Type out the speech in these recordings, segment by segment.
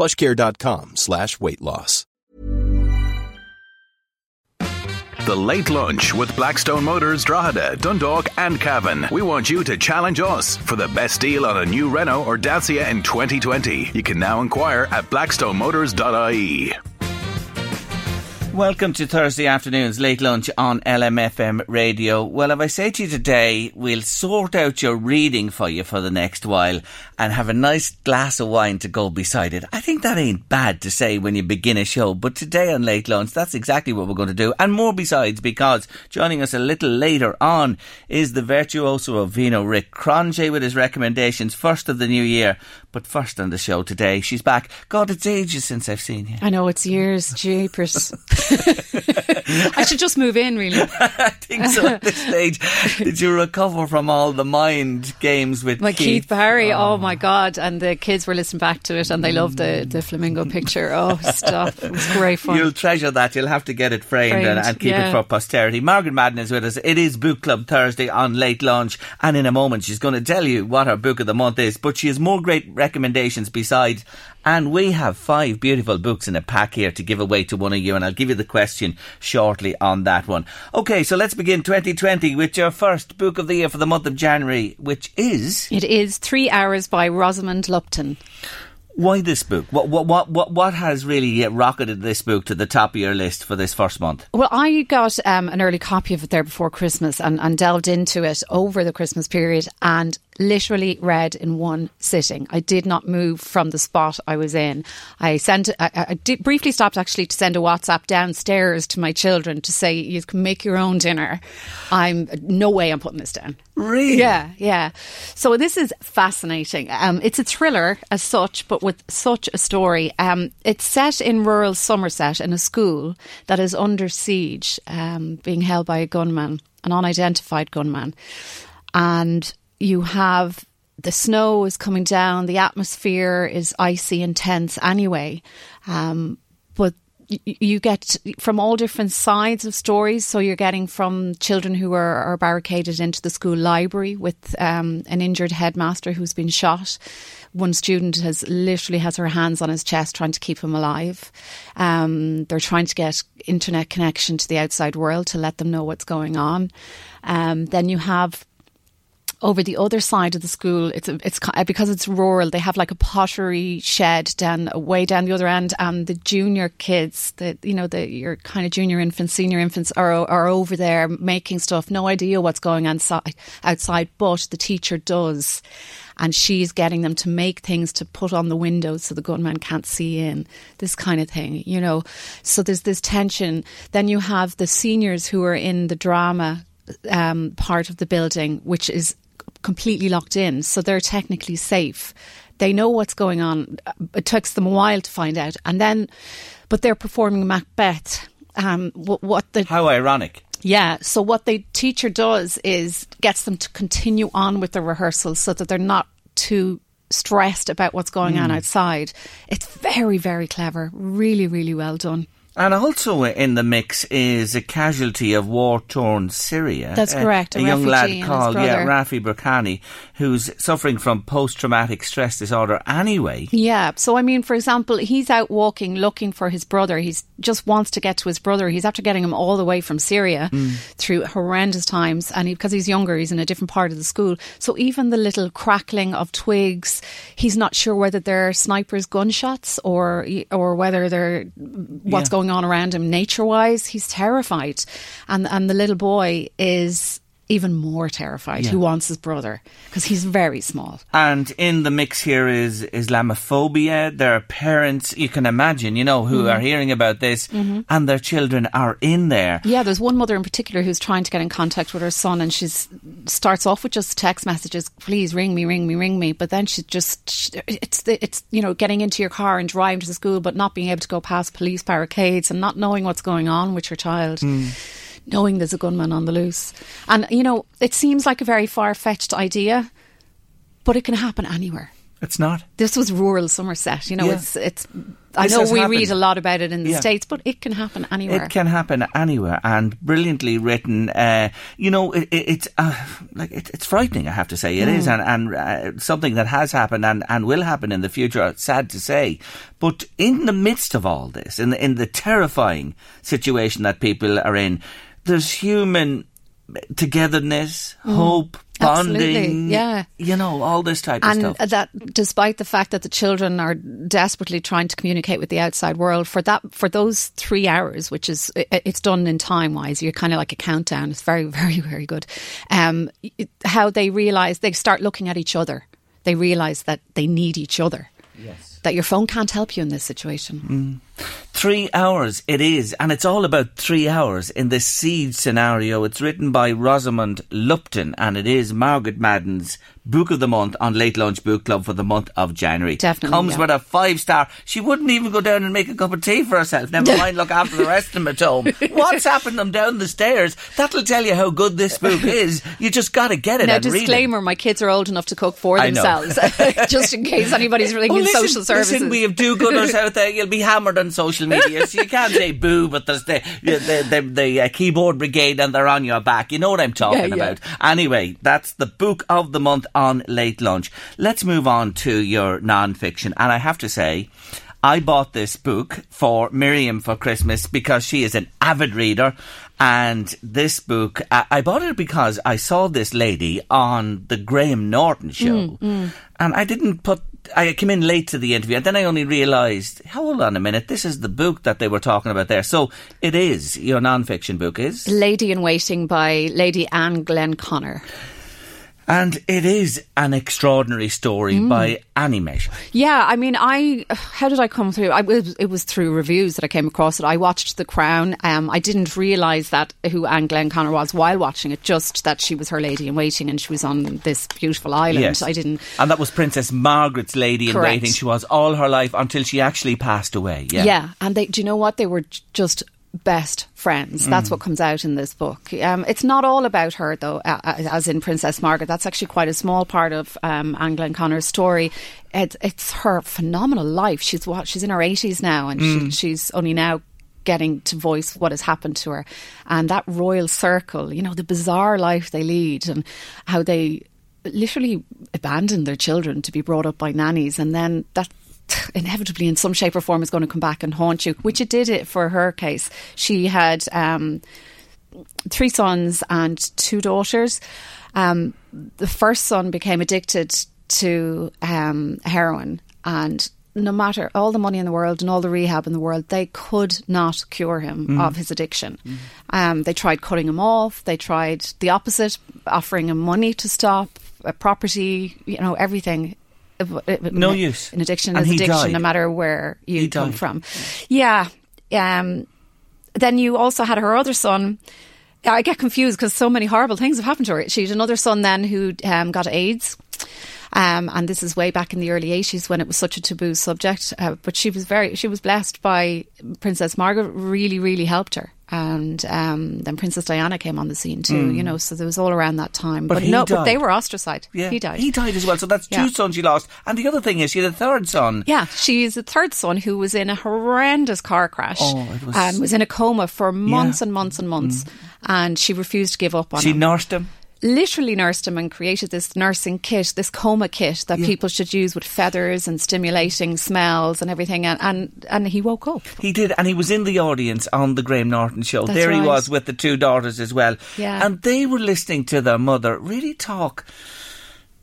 plushcare.com slash weight loss. The Late Lunch with Blackstone Motors, Drogheda, Dundalk, and Cavan. We want you to challenge us for the best deal on a new Renault or Dacia in 2020. You can now inquire at blackstonemotors.ie. Welcome to Thursday afternoon's late lunch on LMFM radio. Well, if I say to you today, we'll sort out your reading for you for the next while and have a nice glass of wine to go beside it. I think that ain't bad to say when you begin a show, but today on late lunch, that's exactly what we're going to do and more besides because joining us a little later on is the virtuoso of vino, Rick Cronje with his recommendations first of the new year. But first on the show today, she's back. God, it's ages since I've seen you. I know it's years, jeepers. I should just move in, really. I think so at this stage. Did you recover from all the mind games with My Keith? Keith Barry, oh, oh. my God. And the kids were listening back to it and they loved the, the mm. flamingo picture. Oh, stop. It was great fun. You'll treasure that. You'll have to get it framed, Framed, and, and keep yeah. it for posterity. Margaret Madden is with us. It is Book Club Thursday on Late Lunch, and in a moment she's going to tell you what her book of the month is. But she has more great recommendations besides. And we have five beautiful books in a pack here to give away to one of you, and I'll give you the question shortly on that one. Okay, so let's begin 2020 with your first book of the year for the month of January, which is It is Three Hours by Rosamund Lupton. why this book? What what what what, what has really uh, rocketed this book to the top of your list for this first month? Well, I got um, an early copy of it there before Christmas and, and delved into it over the Christmas period and literally read in one sitting. I did not move from the spot I was in. I sent, I, I did, briefly stopped actually to send a WhatsApp downstairs to my children to say, you can make your own dinner. I'm, no way I'm putting this down. Really? Yeah, yeah. So this is fascinating. Um, it's a thriller as such, but with such a story. Um, it's set in rural Somerset in a school that is under siege, um, being held by a gunman, an unidentified gunman. And you have the snow is coming down, the atmosphere is icy and tense anyway. Um, but you get from all different sides of stories. So you're getting from children who are, are barricaded into the school library with um, an injured headmaster who's been shot. One student has literally has her hands on his chest trying to keep him alive. Um, they're trying to get internet connection to the outside world to let them know what's going on. Um, then you have over the other side of the school, it's it's because it's rural. They have like a pottery shed down way down the other end, and the junior kids, the you know the your kind of junior infants, senior infants are are over there making stuff. No idea what's going on si- outside, but the teacher does, and she's getting them to make things to put on the windows so the gunman can't see in. This kind of thing, you know. So there's this tension. Then you have the seniors who are in the drama um, part of the building, which is completely locked in, so they're technically safe. They know what's going on. It takes them a while to find out, and then, but they're performing Macbeth. Um, what, what the How ironic. yeah. So what the teacher does is gets them to continue on with the rehearsals so that they're not too stressed about what's going on outside. It's very, very clever. Really, really well done. And also in the mix is a casualty of war-torn Syria. That's Uh, correct, A, a young lad called yeah. Rafi Burkani, who's suffering from post-traumatic stress disorder anyway. Yeah. So, I mean, for example, he's out walking looking for his brother. He's just wants to get to his brother. He's after getting him all the way from Syria hmm. through horrendous times. And he, because he's younger, he's in a different part of the school. So, even the little crackling of twigs, he's not sure whether they're snipers' gunshots or, or whether they're what's Yeah. going on around him nature wise. He's terrified. And, and the little boy is even more terrified Yeah. who wants his brother because he's very small. And in the mix here is Islamophobia. There are parents, you can imagine, you know, who Mm-hmm. are hearing about this and their children are in there. Yeah, there's one mother in particular who's trying to get in contact with her son, and she starts off with just text messages, "Please ring me, ring me, ring me." But then she just it's the, it's you know getting into your car and driving to the school, but not being able to go past police barricades and not knowing what's going on with your child. Knowing there's a gunman on the loose. And, you know, it seems like a very far fetched idea, but it can happen anywhere. It's not. This was rural Somerset. You know, Yeah. it's, it's, I This know we happened. read a lot about it in the Yeah. States, but it can happen anywhere. It can happen anywhere, and brilliantly written. Uh, you know, it, it, it's uh, like it, it's frightening. I have to say, it is, and and uh, something that has happened and, and will happen in the future. Sad to say, but in the midst of all this, in the, in the terrifying situation that people are in, there's human togetherness, hope, Absolutely, bonding. yeah. you know, all this type of stuff. and stuff. that despite the fact that the children are desperately trying to communicate with the outside world for that for those three hours which is it's done in time wise you're kind of like a countdown it's very very very good um it- how they realize they start looking at each other they realize that they need each other Yes. that your phone can't help you in this situation Three hours it is, and it's all about three hours in this siege scenario. It's written by Rosamund Lupton, and it is Margaret Madden's book of the month on Late Lunch Book Club for the month of January. Definitely, Comes yeah. with a five star. She wouldn't even go down and make a cup of tea for herself, never mind look after the rest of them at home. What's happened them down the stairs? That'll tell you how good this book is. You just got to get it now read it. disclaimer my kids are old enough to cook for themselves just in case anybody's ringing Oh, listen, social services Listen, we have do-gooders out there. You'll be hammered on social media, so you can't say boo, but there's the the the, the uh, keyboard brigade and they're on your back. You know what I'm talking Yeah, yeah. about. Anyway, that's the book of the month on late lunch. Let's move on to your non-fiction, and I have to say. I bought this book for Miriam for Christmas because she is an avid reader. And this book, I, I bought it because I saw this lady on the Graham Norton show. And I didn't put, I came in late to the interview and then I only realised, hold on a minute, this is the book that they were talking about there. So it is, your non-fiction book is. Lady in Waiting by Lady Anne Glenconner. And it is an extraordinary story by any measure. Yeah, I mean, I how did I come through? I, it, was, it was through reviews that I came across it. I watched The Crown. Um, I didn't realise that who Anne Glenconner was while watching it. Just that she was her lady in waiting and she was on this beautiful island. Yes. I didn't. And that was Princess Margaret's lady in Correct. waiting. She was all her life until she actually passed away. Yeah. Yeah, and they. Do you know what? They were just best friends. That's what comes out in this book. Um, it's not all about her, though, as in Princess Margaret. That's actually quite a small part of um, Anne Glenconner's story. It, it's her phenomenal life. She's what? She's in her eighties now, and she, she's only now getting to voice what has happened to her and that royal circle you know the bizarre life they lead and how they literally abandon their children to be brought up by nannies and then that inevitably in some shape or form is going to come back and haunt you which it did it for her case she had um, three sons and two daughters um, the first son became addicted to um, heroin and no matter all the money in the world and all the rehab in the world, they could not cure him of his addiction. Um, they tried cutting him off. They tried the opposite, offering him money to stop, property, you know, everything. Uh, No use. An addiction And is addiction, died. no matter where you He come died. from. Yeah. Um, then you also had her other son. I get confused because so many horrible things have happened to her. She had another son then who um, got AIDS. Um, and this is way back in the early 80s when it was such a taboo subject. Uh, but she was very, she was blessed by Princess Margaret, really, really helped her. And um, then Princess Diana came on the scene too. You know, so there was all around that time. Mm. But he no, but they were ostracized. Yeah, he died. He died as well. So that's Yeah. two sons she lost. And the other thing is, she had a third son. Yeah, she's a third son who was in a horrendous car crash Oh, it was- and was in a coma for months Yeah. Mm. and months and months. And she refused to give up on She him. She nursed him. Literally nursed him and created this nursing kit, this coma kit that people should use with feathers and stimulating smells and everything. And, and, and he woke up. He did, and he was in the audience on the Graham Norton show. That's there he was with the two daughters as well. Yeah. And they were listening to their mother really talk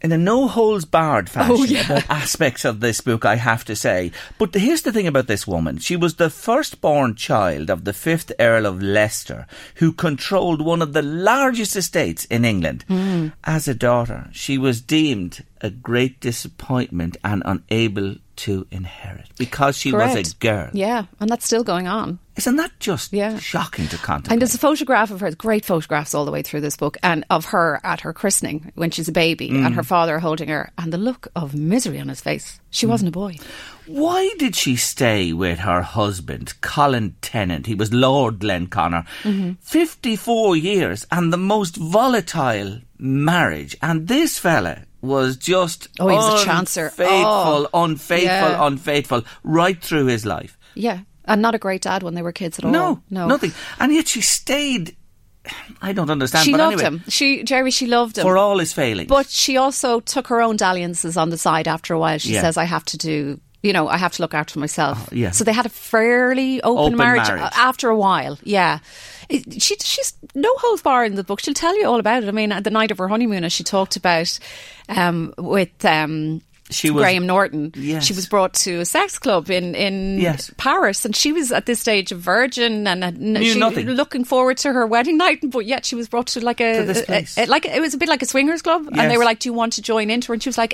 in a no holds barred fashion Oh, yeah. about aspects of this book, I have to say. But here's the thing about this woman. She was the firstborn child of the fifth Earl of Leicester, who controlled one of the largest estates in England. Hmm. As a daughter, she was deemed a great disappointment and unable to inherit because she was a girl. Yeah, and that's still going on. Isn't that just Yeah. shocking to contemplate? And there's a photograph of her, great photographs all the way through this book, and of her at her christening when she's a baby and Mm. her father holding her, and the look of misery on his face. She Mm. wasn't a boy. Why did she stay with her husband, Colin Tennant? He was Lord Glenconner. Mm-hmm. 54 years and the most volatile marriage. And this fella was just Oh, he was a chancer. unfaithful, Oh, unfaithful, yeah. unfaithful, right through his life. Yeah, and not a great dad when they were kids at all. No, no, nothing. And yet she stayed. I don't understand. She but loved anyway, him. She Jerry, she loved him. for all his failings. But she also took her own dalliances on the side after a while. She Yeah. says, I have to do, you know, I have to look after myself. Oh, yeah. So they had a fairly open, Open marriage, marriage. uh, after a while. Yeah. She, she's no holds bar in the book. She'll tell you all about it. I mean, at the night of her honeymoon, as she talked about um, with um, She was- Graham Norton, Yes. she was brought to a sex club in, in Yes. Paris, and she was at this stage a virgin and had, Knew she, nothing. looking forward to her wedding night, but yet she was brought to like a, To a- a- like it was a bit like a swingers club, and they were like, "Do you want to join into?" her?" And she was like,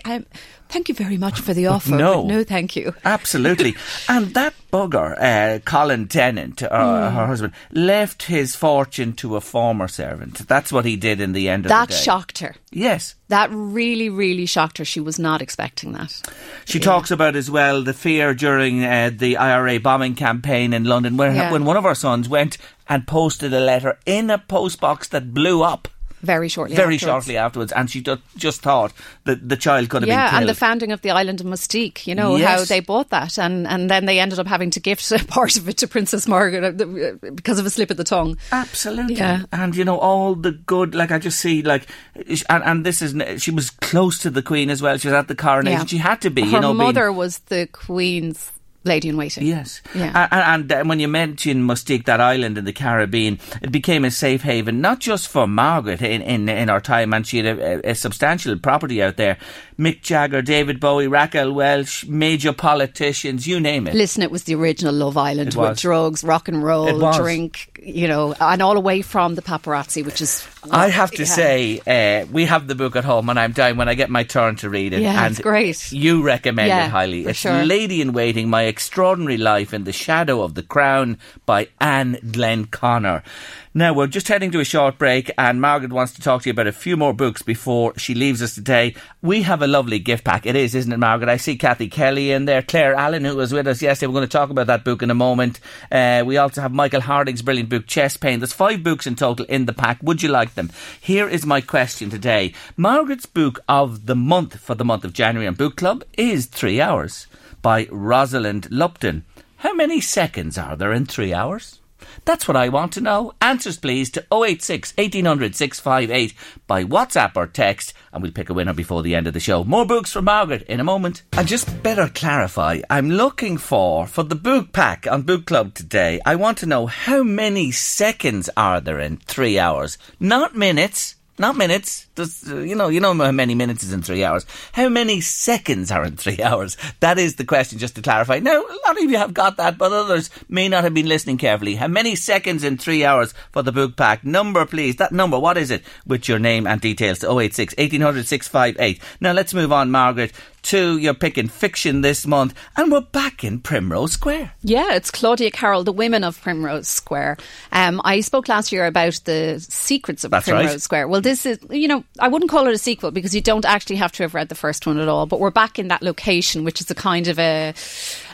"Thank you very much for the offer, no. no, thank you." Absolutely. and that bugger, uh, Colin Tennant, uh, Hmm. her husband, left his fortune to a former servant. That's what he did in the end of That the day. shocked her. Yes. That really, really shocked her. She was not expecting that. She talks about as well the fear during uh, the IRA bombing campaign in London, where Yeah. when one of our sons went and posted a letter in a postbox that blew up Very shortly. very afterwards. shortly afterwards, and she ju- just thought that the child could have Yeah, been killed. and the founding of the island of Mustique, you know, Yes. how they bought that. And, and then they ended up having to gift a part of it to Princess Margaret uh, because of a slip of the tongue. Absolutely. Yeah. And, you know, all the good, like, I just see, like, and, and this is, she was close to the Queen as well. She was at the coronation. She had to be, Her you know, being- mother was the Queen's lady in waiting. Yes. Yeah. And, and, uh, when you mention Mustique, that island in the Caribbean, it became a safe haven, not just for Margaret in, in, in our time, and she had a, a, substantial property out there. Mick Jagger, David Bowie, Raquel Welch, major politicians, you name it. Listen, it was the original Love Island It with drugs, rock and roll, drink, you know, and all away from the paparazzi, which is. I have to Yeah. say, uh, we have the book at home, and I'm dying when I get my turn to read it. Yeah, and it's great. You recommend Yeah, it highly. It's sure. Lady in Waiting: My Extraordinary Life in the Shadow of the Crown by Anne Glenconner. Now we're just heading to a short break, and Margaret wants to talk to you about a few more books before she leaves us today. We have a lovely gift pack. It is, isn't it, Margaret? I see Cathy Kelly in there, Claire Allan, who was with us yesterday. We're going to talk about that book in a moment. Uh, we also have Michael Harding's brilliant book, Chest Pain. There's five books in total in the pack. Would you like them? Here is my question today. Margaret's book of the month for the month of January on Book Club is Three Hours by Rosalind Lupton. How many seconds are there in three hours? That's what I want to know. Answers please to 086 1800 658 by WhatsApp or text, and we'll pick a winner before the end of the show. More books from Margaret in a moment. I just better clarify. I'm looking for, for the book pack on Book Club today, I want to know how many seconds are there in three hours? Not minutes. Not minutes. Just, uh, you know, you know how many minutes is in three hours. How many seconds are in three hours? That is the question, just to clarify. Now, a lot of you have got that, but others may not have been listening carefully. How many seconds in three hours for the book pack? Number, please. That number, what is it? With your name and details to 086 1800 658. Now, let's move on, Margaret, two. You're picking fiction this month, and we're back in Primrose Square. Yeah, it's Claudia Carroll, the women of Primrose Square. Um, I spoke last year about the secrets of That's Primrose right. Square. Well, this is, you know, I wouldn't call it a sequel because you don't actually have to have read the first one at all. But we're back in that location, which is a kind of a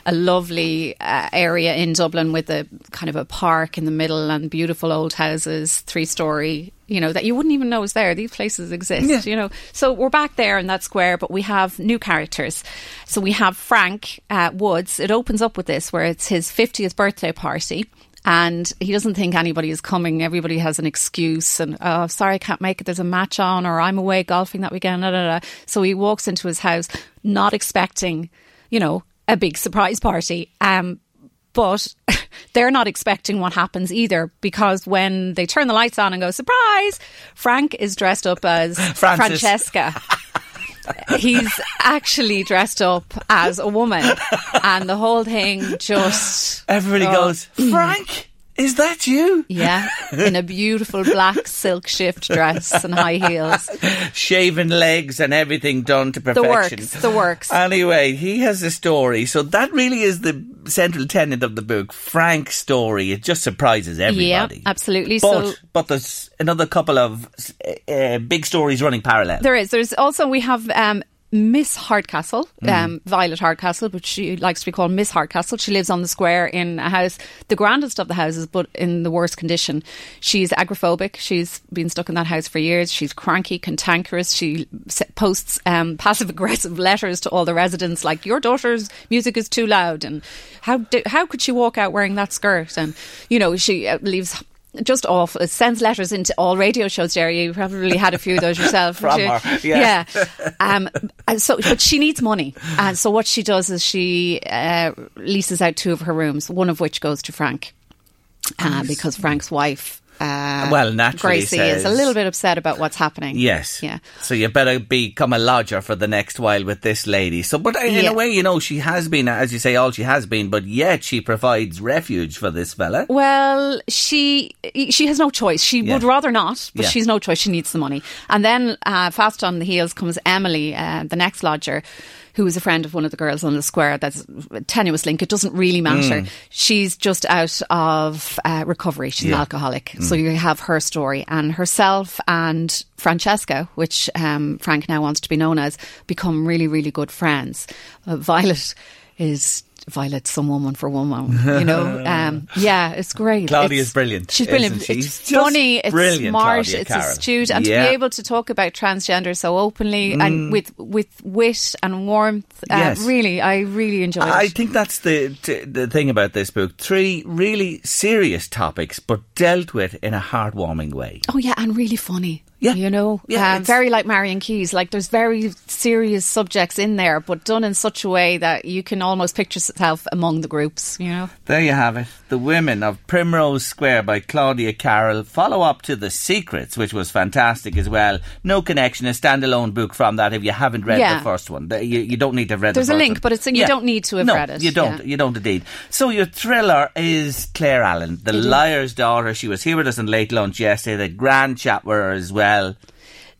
a lovely uh, area in Dublin with a kind of a park in the middle and beautiful old houses, three story. You know that you wouldn't even know is there. These places exist. You know, so we're back there in that square, but we have new characters. So we have Frank uh, Woods. It opens up with this, where it's his fiftieth birthday party and he doesn't think anybody is coming. Everybody has an excuse, and oh, sorry, I can't make it. There's a match on, or I'm away golfing that weekend. Da, da, da. So he walks into his house, not expecting, you know, a big surprise party. Um, but they're not expecting what happens either because when they turn the lights on and go surprise, Frank is dressed up as Francis. Francesca. He's actually dressed up as a woman, and the whole thing just Everybody Oh. goes, mm. Frank, is that you? yeah, in a beautiful black silk shift dress and high heels. Shaven legs and everything done to perfection. The works, the works. Anyway, he has a story. So that really is the central tenet of the book. Frank's story. It just surprises everybody. Yeah, absolutely. But, so but there's another couple of uh, big stories running parallel. there is. There's also we have um, Miss Hardcastle, Mm. um, Violet Hardcastle, but she likes to be called Miss Hardcastle. She lives on the square in a house, the grandest of the houses, but in the worst condition. She's agoraphobic. She's been stuck in that house for years. She's cranky, cantankerous. She posts um, passive aggressive letters to all the residents, like "Your daughter's music is too loud," and "How do, how could she walk out wearing that skirt?" And you know, she uh, leaves. Just awful. It sends letters into all radio shows, Jerry. You probably had a few of those yourself. From didn't her, yeah. Yeah. Um, and so, but she needs money, and so what she does is she uh, leases out two of her rooms, one of which goes to Frank, uh, because Frank's wife, uh, Well, naturally Gracie, is a little bit upset about what's happening. Yes. Yeah. So you better become a lodger for the next while with this lady. So, but in Yeah. a way, you know, she has been, as you say, all she has been, but yet she provides refuge for this fella. Well, she she has no choice. She Yeah. would rather not, but Yeah. she's no choice. She needs the money. And then uh, fast on the heels comes Emily, uh, the next lodger, who is a friend of one of the girls on the square. That's a tenuous link. It doesn't really matter. She's just out of uh, recovery. She's an Yeah. alcoholic. So you have her story and herself and Francesca, which um, Frank now wants to be known as, become really, really good friends. Uh, Violet is. Violet, some woman for one woman, you know. Um, yeah, it's great. Claudia's It's- brilliant, She's brilliant. she? It's just funny. It's brilliant, smart. Claudia it's Carroll. astute, and Yeah. to be able to talk about transgender so openly and with with wit and warmth. Uh, Mm. Yes. Really, I really enjoy it. I it. think that's the t- the thing about this book. Three really serious topics, but dealt with in a heartwarming way. Oh yeah, and really funny. Yeah. you know, Yeah, um, it's- very like Marian Keyes. Like there's very serious subjects in there, but done in such a way that you can almost picture yourself among the groups. You know. There you have it. The Women of Primrose Square by Claudia Carroll. Follow up to The Secrets, which was fantastic as well. No connection, a standalone book from that if you haven't read Yeah. the first one. You, you don't need to have read There's the a link, one. but it's- you don't need to have no, read it, You don't. yeah. You don't indeed. So your thriller is Claire Allan, The Liar's Daughter. She was here with us in late lunch yesterday. The grand chat with her as well.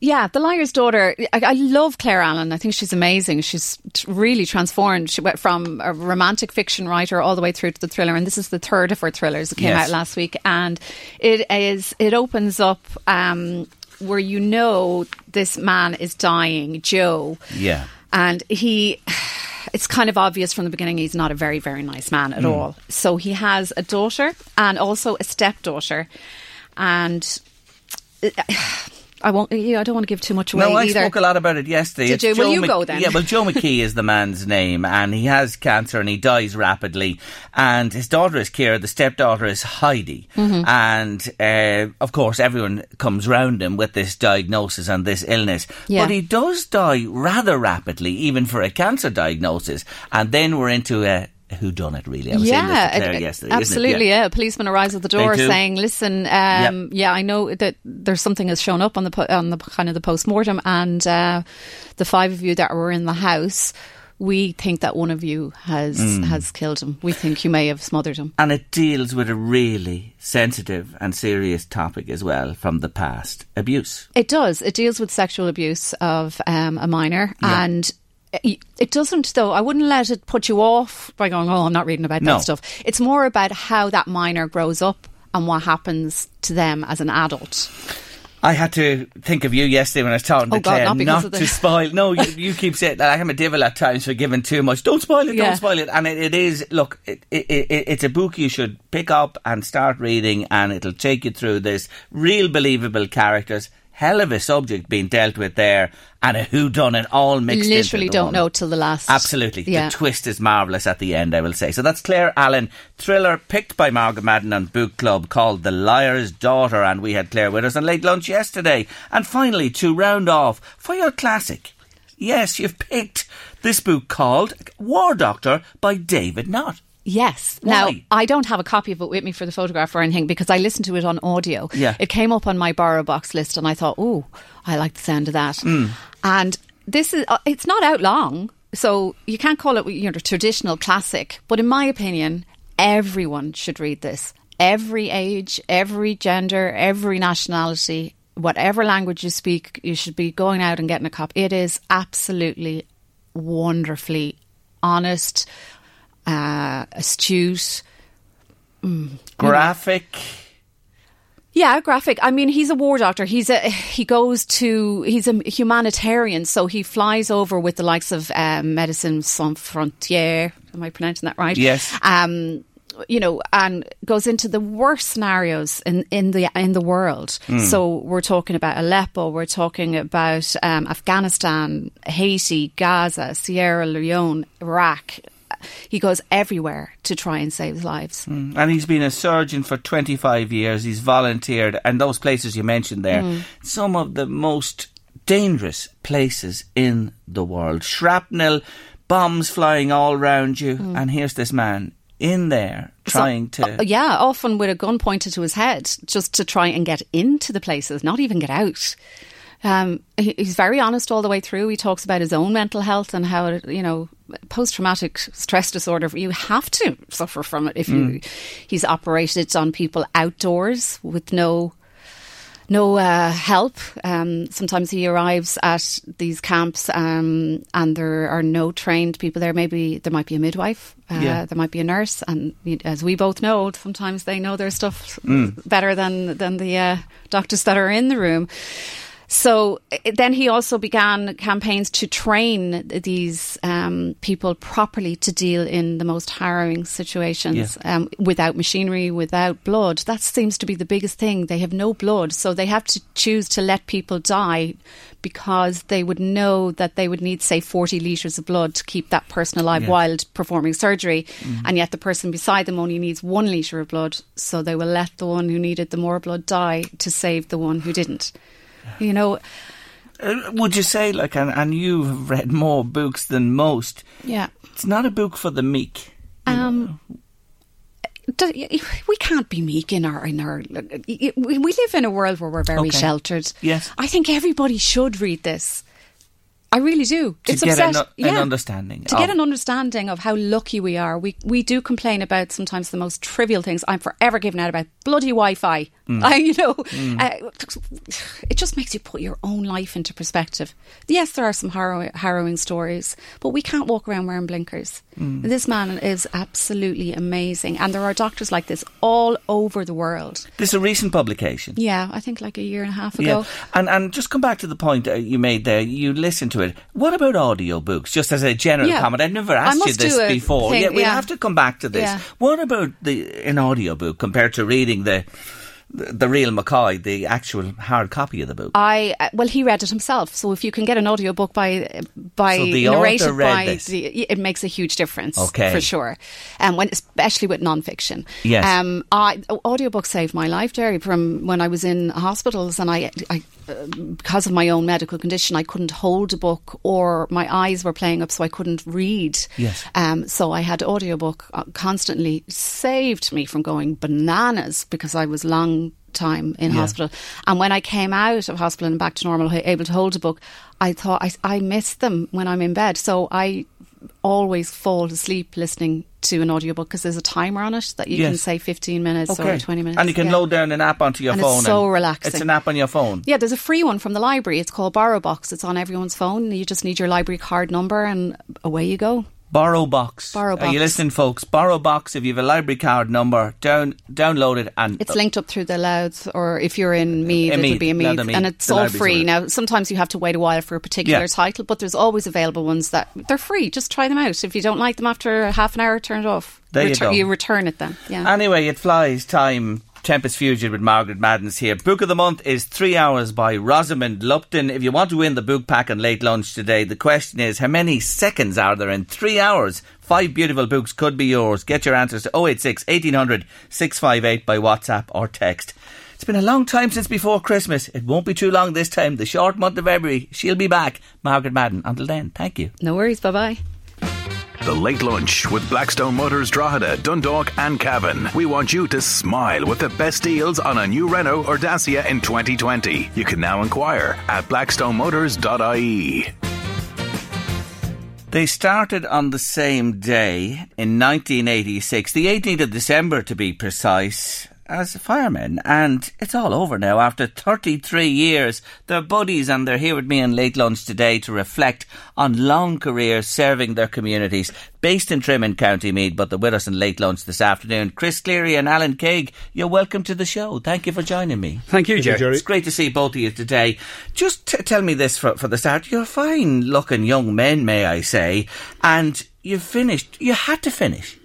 Yeah, The Liar's Daughter. I, I love Claire Allan. I think she's amazing. She's t- really transformed. She went from a romantic fiction writer all the way through to the thriller, and this is the third of her thrillers that came Yes. out last week. And it is it opens up um, where you know this man is dying, Joe. Yeah. and he it's kind of obvious from the beginning he's not a very very nice man at all so he has a daughter and also a stepdaughter and uh, I won't. You know, I don't want to give too much away No, I either. spoke a lot about it yesterday. Did It's you? Joe you Mc- go then. Yeah, well, Joe McKee is the man's name, and he has cancer and he dies rapidly. And his daughter is Kira, the stepdaughter is Heidi. Mm-hmm. And uh, of course, everyone comes round him with this diagnosis and this illness. Yeah. But he does die rather rapidly, even for a cancer diagnosis. And then we're into a who done it really. I was saying to Claire it- yesterday. absolutely. Yeah. Yeah. a policeman arrives at the door saying, "Listen, um, yeah, I know that there's something has shown up on the po- on the kind of the post mortem, and uh, the five of you that were in the house." We think that one of you has Mm. has killed him. We think you may have smothered him. And it deals with a really sensitive and serious topic as well from the past abuse. It does. It deals with sexual abuse of um, a minor, and it doesn't though. I wouldn't let it put you off by going, "Oh, I'm not reading about No. that stuff." It's more about how that minor grows up and what happens to them as an adult. I had to think of you yesterday when I was talking oh, to Oh, God, Claire not because of to spoil. No, you, you keep saying that I'm a devil at times for giving too much. Don't spoil it. Yeah. Don't spoil it. And it, it is. Look, it, it, it, it's a book you should pick up and start reading, and it'll take you through this real believable characters. Hell of a subject being dealt with there, and a who done it all mixed. Literally don't one. know till the last. Absolutely. Yeah. The twist is marvellous at the end, I will say. So that's Claire Allan, thriller picked by Margaret Madden on Book Club called The Liar's Daughter. And we had Claire with us on Late Lunch yesterday. And finally, to round off, for your classic, yes, you've picked this book called War Doctor by David Nott. Yes. Why? Now, I don't have a copy of it with me for the photograph or anything because I listened to it on audio. Yeah. It came up on my borrow box list and I thought, oh, I like the sound of that. Hmm. And this is, uh, it's not out long. So you can't call it, you know, traditional classic. But in my opinion, everyone should read this. Every age, every gender, every nationality, whatever language you speak, you should be going out and getting a copy. It is absolutely wonderfully honest, uh, astute. Graphic. Yeah, graphic. I mean, he's a war doctor. He's a he goes to he's a humanitarian, so he flies over with the likes of um, Medicine Sans Frontières. Am I pronouncing that right? Yes. Um, you know, and goes into the worst scenarios in, in the in the world. So we're talking about Aleppo, we're talking about um, Afghanistan, Haiti, Gaza, Sierra Leone, Iraq. He goes everywhere to try and save lives. Hmm. And he's been a surgeon for 25 years. He's volunteered. And those places you mentioned there, hmm. some of the most dangerous places in the world. Shrapnel, bombs flying all around you. Hmm. And here's this man in there trying So- to. uh, yeah, often with a gun pointed to his head, just to try and get into the places, not even get out. Um, he, he's very honest all the way through. He talks about his own mental health and how you know post traumatic stress disorder. You have to suffer from it if you. He's operated on people outdoors with no no uh, help. Um, sometimes he arrives at these camps um, and there are no trained people there. Maybe there might be a midwife, uh, Yeah. there might be a nurse, and as we both know, sometimes they know their stuff better than than the uh, doctors that are in the room. So then he also began campaigns to train these um, people properly to deal in the most harrowing situations um, without machinery, without blood. That seems to be the biggest thing. They have no blood, so they have to choose to let people die because they would know that they would need, say, 40 litres of blood to keep that person alive Yeah. while performing surgery. And yet the person beside them only needs one litre of blood, so they will let the one who needed the more blood die to save the one who didn't. You know, Uh, would you say, like, and, and you have read more books than most, yeah. it's not a book for the meek. Um, do- we can't be meek in our in our. We we live in a world where we're very Okay. sheltered. Yes. I think everybody should read this. I really do. To it's get an, upset- an yeah. understanding. To of- get an understanding of how lucky we are, we we do complain about sometimes the most trivial things. I'm forever giving out about bloody Wi-Fi. Hmm. I, you know, uh, it just makes you put your own life into perspective. Yes, there are some harrow- harrowing stories, but we can't walk around wearing blinkers. Hmm. This man is absolutely amazing, and there are doctors like this all over the world. This is a recent publication. Yeah, I think like a year and a half ago. Yeah, and and just come back to the point uh, you made there. You listen to it. What about audiobooks? Just as a general Yeah. comment, I've never asked you this before. thing, yeah, we'll yeah. have to come back to this. Yeah. What about the an audiobook compared to reading the the, real McCoy, the actual hard copy of the book? I uh, well, he read it himself. So if you can get an audiobook by by So the narrated by, the, it makes a huge difference. Okay. for sure. And when especially with nonfiction. Yes. Um, I audiobooks saved my life, Jerry, from when I was in hospitals and I. I because of my own medical condition, I couldn't hold a book, or my eyes were playing up, so I couldn't read. Yes. Um, so I had audiobook uh, constantly saved me from going bananas because I was long time in Yeah. hospital. And when I came out of hospital and back to normal, able to hold a book, I thought I, I miss them when I'm in bed. So I always fall asleep listening to an audiobook because there's a timer on it that you can say 15 minutes or 20 minutes. And you can yeah. load down an app onto your And it's phone. so relaxing. It's an app on your phone. Yeah, there's a free one from the library. It's called Borrow Box. It's on everyone's phone. You just need your library card number and away you go. Borrow Box. Borrow Are you Box. listening, folks? Borrow Box. If you have a library card number, down download it and It's linked up through the Louths, or if you're in uh, Meath, In it'll be in Louth Meath, and Meath. and it's all free. Now, sometimes you have to wait a while for a particular Yeah. title, but there's always available ones that they're free. Just try them out. If you don't like them after half an hour, turn it off. There you go. You return it then. Yeah. Anyway, it flies. Time. Tempest Fugitive with Margaret Madden's here. Book of the month is Three Hours by Rosamund Lupton. If you want to win the book pack and late lunch today, the question is how many seconds are there in three hours? Five beautiful books could be yours. Get your answers to 086 1800 658 by WhatsApp or text. It's been a long time since before Christmas. It won't be too long this time. The short month of February. She'll be back. Margaret Madden. Until then, thank you. no worries. Bye bye. The Late Lunch with Blackstone Motors Drogheda, Dundalk and Cavan. We want you to smile with the best deals on a new Renault or Dacia in 2020. You can now inquire at blackstonemotors.ie. They started on the same day in 1986, the 18th of December to be precise, as firemen. And it's all over now. After 33 years, they're buddies and they're here with me in late lunch today to reflect on long careers serving their communities. Based in Trim in County Meath, but they're with us in late lunch this afternoon. Chris Cleary and Alan Craig, you're welcome to the show. Thank you for joining me. Thank you, Jerry. It's great to see both of you today. Just t- tell me this for, for the start. You're fine looking young men, may I say, and you've finished. You had to finish.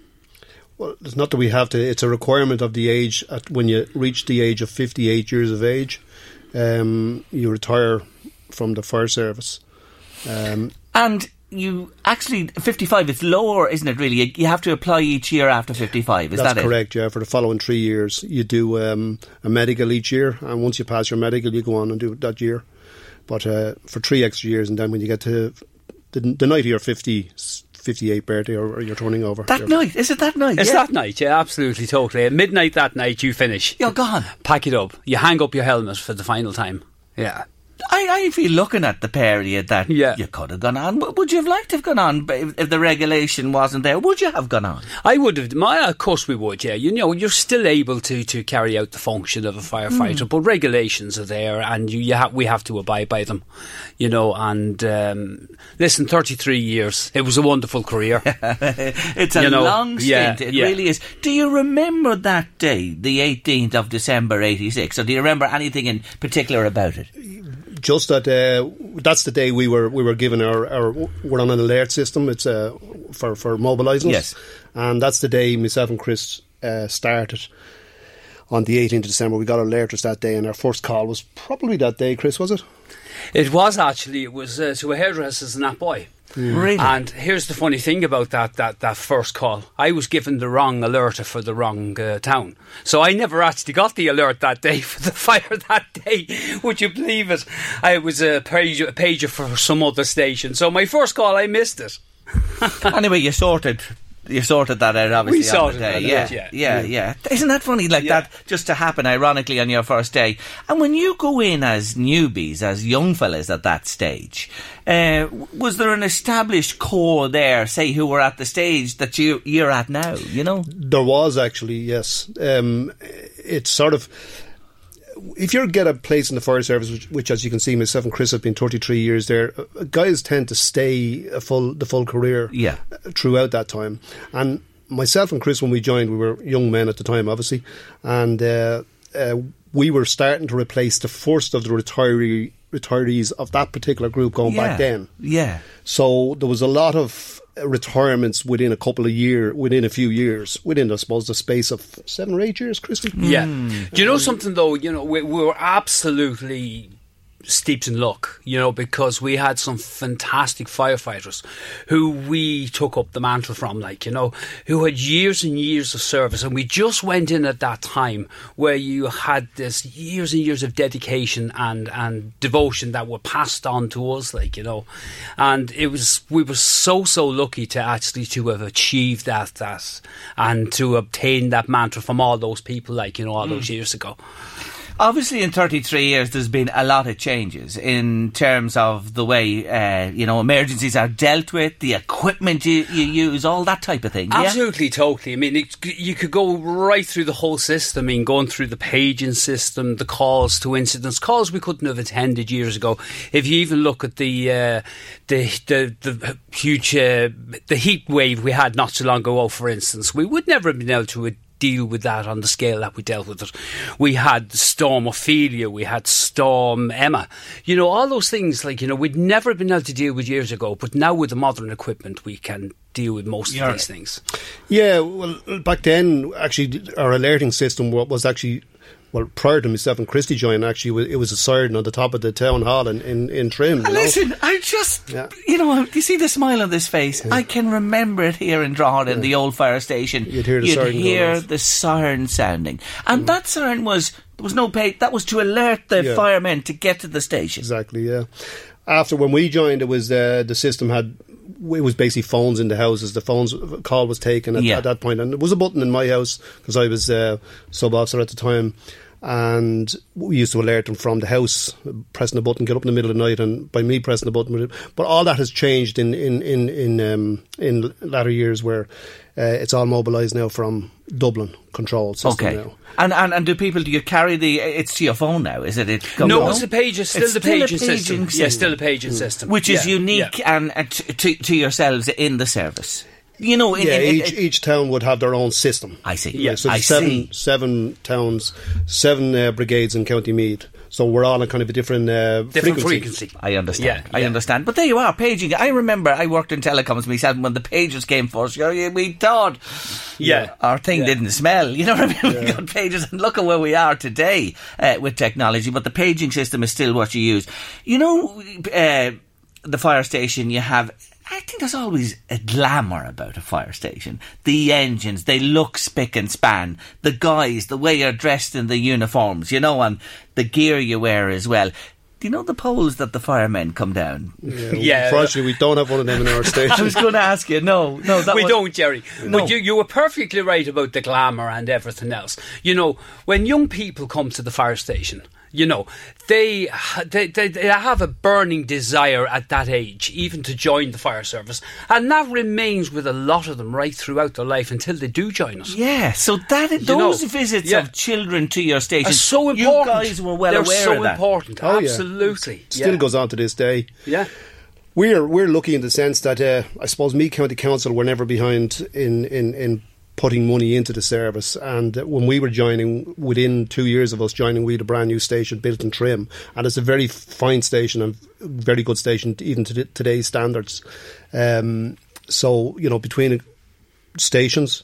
Well, it's not that we have to. It's a requirement of the age. At when you reach the age of fifty-eight years of age, um, you retire from the fire service. Um, And you actually, 55, it's lower, isn't it, really? You, have to apply each year after 55, is that's that it? correct. Yeah, for the following three years, you do um, a medical each year, and once you pass your medical, you go on and do it that year. But uh, for three extra years, and then when you get to the, the night of your 50, 58 birthday, or, or you're turning over, That you're- night, is it that night? It's yeah. that night, yeah, absolutely, totally. At midnight that night, you finish. You're gone. Pack it up. You hang up your helmet for the final time. Yeah. I, I feel looking at the pair of you that Yeah. you could have gone on. Would you have liked to have gone on if, if the regulation wasn't there? Would you have gone on? I would have, my, of course we would, yeah. You know, you're still able to, to carry out the function of a firefighter, but regulations are there and you, you ha- we have to abide by them, you know. And um, listen, 33 years, it was a wonderful career. it's a You know, long yeah, stint. it yeah. really is. Do you remember that day, the 18th of December 86? Or do you remember anything in particular about it? Just that uh, that's the day we were we were given our, our we're on an alert system. It's uh, for for mobilising. us. Yes. and that's the day myself and Chris uh, started. On the 18th of December, we got alerters that day, and our first call was probably that day. Chris, was it? it was actually, it was uh, to a hairdresser's in Athboy. Really? And here's the funny thing about that, that, that first call. I was given the wrong alert for the wrong uh, town. So I never actually got the alert that day for the fire that day. Would you believe it? I was a pager, a pager for some other station. So my first call, I missed it. anyway, you sorted. You sorted that out, obviously. We on sorted the day. that yeah, out, yeah. yeah, yeah. Isn't that funny? Like Yeah. that, just to happen ironically on your first day. And when you go in as newbies, as young fellas at that stage, uh, was there an established core there, say, who were at the stage that you you're at now? You know, There was actually, yes. Um, it's sort of if you get a place in the fire service, which, which, as you can see, myself and Chris have been 33 years there. uh, Guys tend to stay a full the full career, Yeah. uh, throughout that time. And myself and Chris, when we joined, we were young men at the time, obviously, and uh, uh, we were starting to replace the first of the retiree retirees of that particular group going yeah, back then. yeah. So there was a lot of uh, retirements within a couple of year, within a few years, within I suppose the space of seven or eight years, Christy. Yeah. Do you know something though? You know, we, we were absolutely steeped in luck, you know, because we had some fantastic firefighters who we took up the mantle from, like, you know, who had years and years of service. And we just went in at that time where you had this years and years of dedication and, and devotion that were passed on to us, like, you know. And it was, we were so, so lucky to actually to have achieved that, that, and to obtain that mantle from all those people, like, you know, all those mm. years ago. Obviously, in 33 years, there's been a lot of changes in terms of the way, uh, you know, emergencies are dealt with, the equipment you, you use, all that type of thing. yeah? Absolutely, totally. I mean, it, you could go right through the whole system. I mean, going through the paging system, the calls to incidents, calls we couldn't have attended years ago. If you even look at the uh, the, the the huge uh, the heat wave we had not so long ago, for instance, we would never have been able to deal with that on the scale that we dealt with it. We had Storm Ophelia, we had Storm Emma. You know, all those things, like, you know, we'd never been able to deal with years ago, but now with the modern equipment, we can deal with most Yeah. of these things. Yeah, well, back then, actually, our alerting system was actually, well, prior to myself and Christy joining, actually, it was a siren on the top of the town hall in, in, in Trim. you know. Listen, I just, Yeah. you know, you see the smile on this face. I can remember it here in Drogheda, in the old fire station. You'd hear the siren going hear. Mm. the siren sounding, and that siren was there was no pay. That was to alert the Yeah. firemen to get to the station. Exactly, yeah. After when we joined, it was uh, the system had it was basically phones in the houses. The phones call was taken at, Yeah. at that point, and there was a button in my house because I was uh, sub officer at the time, and we used to alert them from the house, pressing the button, get up in the middle of the night, and by me pressing the button. But all that has changed in in in in, um, in latter years, where uh, it's all mobilised now from Dublin control system Okay. now. And, and and do people do you carry the it's to your phone now? Is it? it No, on? it's the pages, still It's the still paging paging system. Yeah, still the paging system. which is Yeah, unique yeah. and, and to to yourselves in the service. You know, in, Yeah, in- in- each each town would have their own system. I see. Yeah, so I seven see. seven towns, seven uh, brigades in County Meath. So we're all on kind of a different uh, Different frequency. frequency. I understand. Yeah, I yeah. understand. But there you are, paging. I remember I worked in telecoms myself when the pages came first. You know, we thought Yeah. our thing Yeah. didn't smell. You know what I mean? We got pages, and look at where we are today uh, with technology. But the paging system is still what you use. You know, uh, the fire station. You have. I think there's always a glamour about a fire station. The engines, they look spick and span. The guys, the way you're dressed in the uniforms, you know, and the gear you wear as well. Do you know the poles that the firemen come down? Yeah. Unfortunately, we don't have one of them in our station. I was going to ask you. No, no, that we was, don't, Jerry. No. But you, you were perfectly right about the glamour and everything else. You know, when young people come to the fire station, you know, they, they they they have a burning desire at that age, even to join the fire service, and that remains with a lot of them right throughout their life until they do join us. Yeah, so that those know, visits yeah. of children to your station Are so important You important. guys were well They're aware so of that. important. Oh, yeah. Absolutely. Still yeah. goes on to this day. Yeah. We're we're lucky in the sense that uh, I suppose Meath County Council were never behind in, in, in putting money into the service. And uh, when we were joining, within two years of us joining, we had a brand new station built in Trim, and it's a very fine station and very good station even to today's standards. Um, so you know between stations,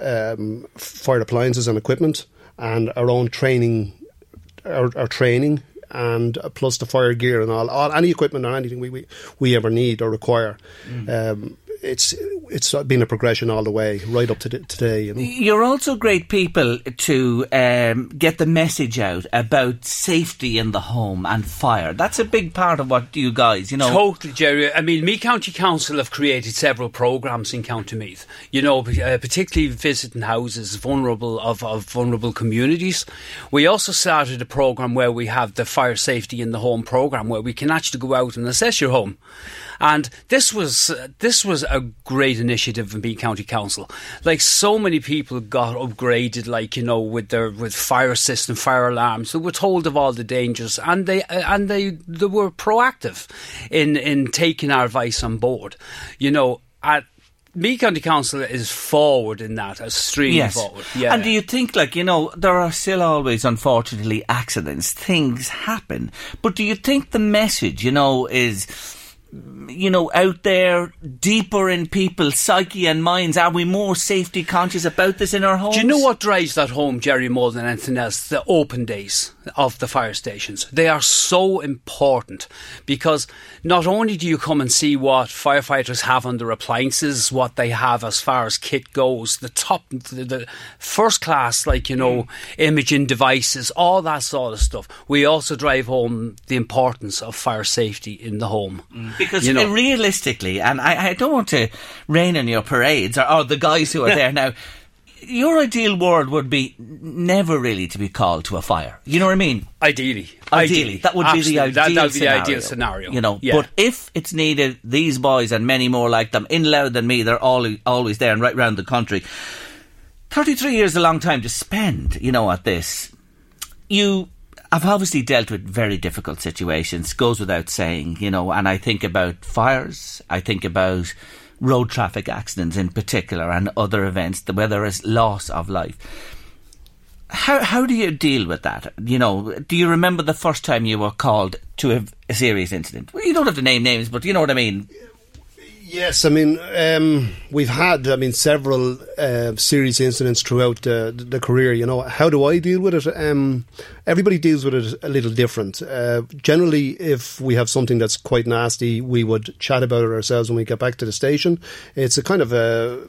um, fire appliances and equipment, and our own training, our, our training, and uh, plus the fire gear and all, all any equipment or anything we, we, we ever need or require. Um, it's it's been a progression all the way right up to today. You know. You're also great people to um, get the message out about safety in the home and fire. That's a big part of what you guys, you know. Totally, Jerry. I mean, Meath County Council have created several programmes in County Meath. You know, uh, particularly visiting houses vulnerable of, of vulnerable communities. We also started a programme where we have the fire safety in the home programme, where we can actually go out and assess your home. And this was uh, this was a great initiative from Meath County Council. Like so many people got upgraded, like you know, with their with fire system, fire alarms. They were told of all the dangers, and they uh, and they they were proactive in in taking our advice on board. You know, at Meath County Council is forward in that, extremely Yes. forward. Yeah. And do you think, like, you know, there are still always, unfortunately, accidents. Things happen. But do you think the message, you know, is, you know, out there, deeper in people's psyche and minds? Are we more safety conscious about this in our homes? Do you know what drives that home, Jerry, more than anything else? The open days of the fire stations. They are so important because not only do you come and see what firefighters have on their appliances, what they have as far as kit goes, the top, the, the first class, like, you know, imaging devices, all that sort of stuff. We also drive home the importance of fire safety in the home. Mm. Because You know- realistically, and I, I don't want to rain on your parades or, or the guys who are there now. Your ideal world would be never really to be called to a fire. You know what I mean? Ideally, Ideally, that would be the ideal That, that would be scenario. the ideal scenario. You know, yeah. but if it's needed, these boys and many more like them in Louth and Meath, they're all always there and right round the country. Thirty-three years is a long time to spend, you know, at this. You have obviously dealt with very difficult situations, goes without saying, you know, and I think about fires, I think about road traffic accidents in particular and other events where there is loss of life. How how do you deal with that? You know, do you remember the first time you were called to a, a serious incident? Well, you don't have to name names, but you know what I mean. Yes, I mean um, we've had, I mean, several uh, serious incidents throughout the, the career. You know, how do I deal with it? Um, everybody deals with it a little different. Uh, generally, if we have something that's quite nasty, we would chat about it ourselves when we get back to the station. It's a kind of a.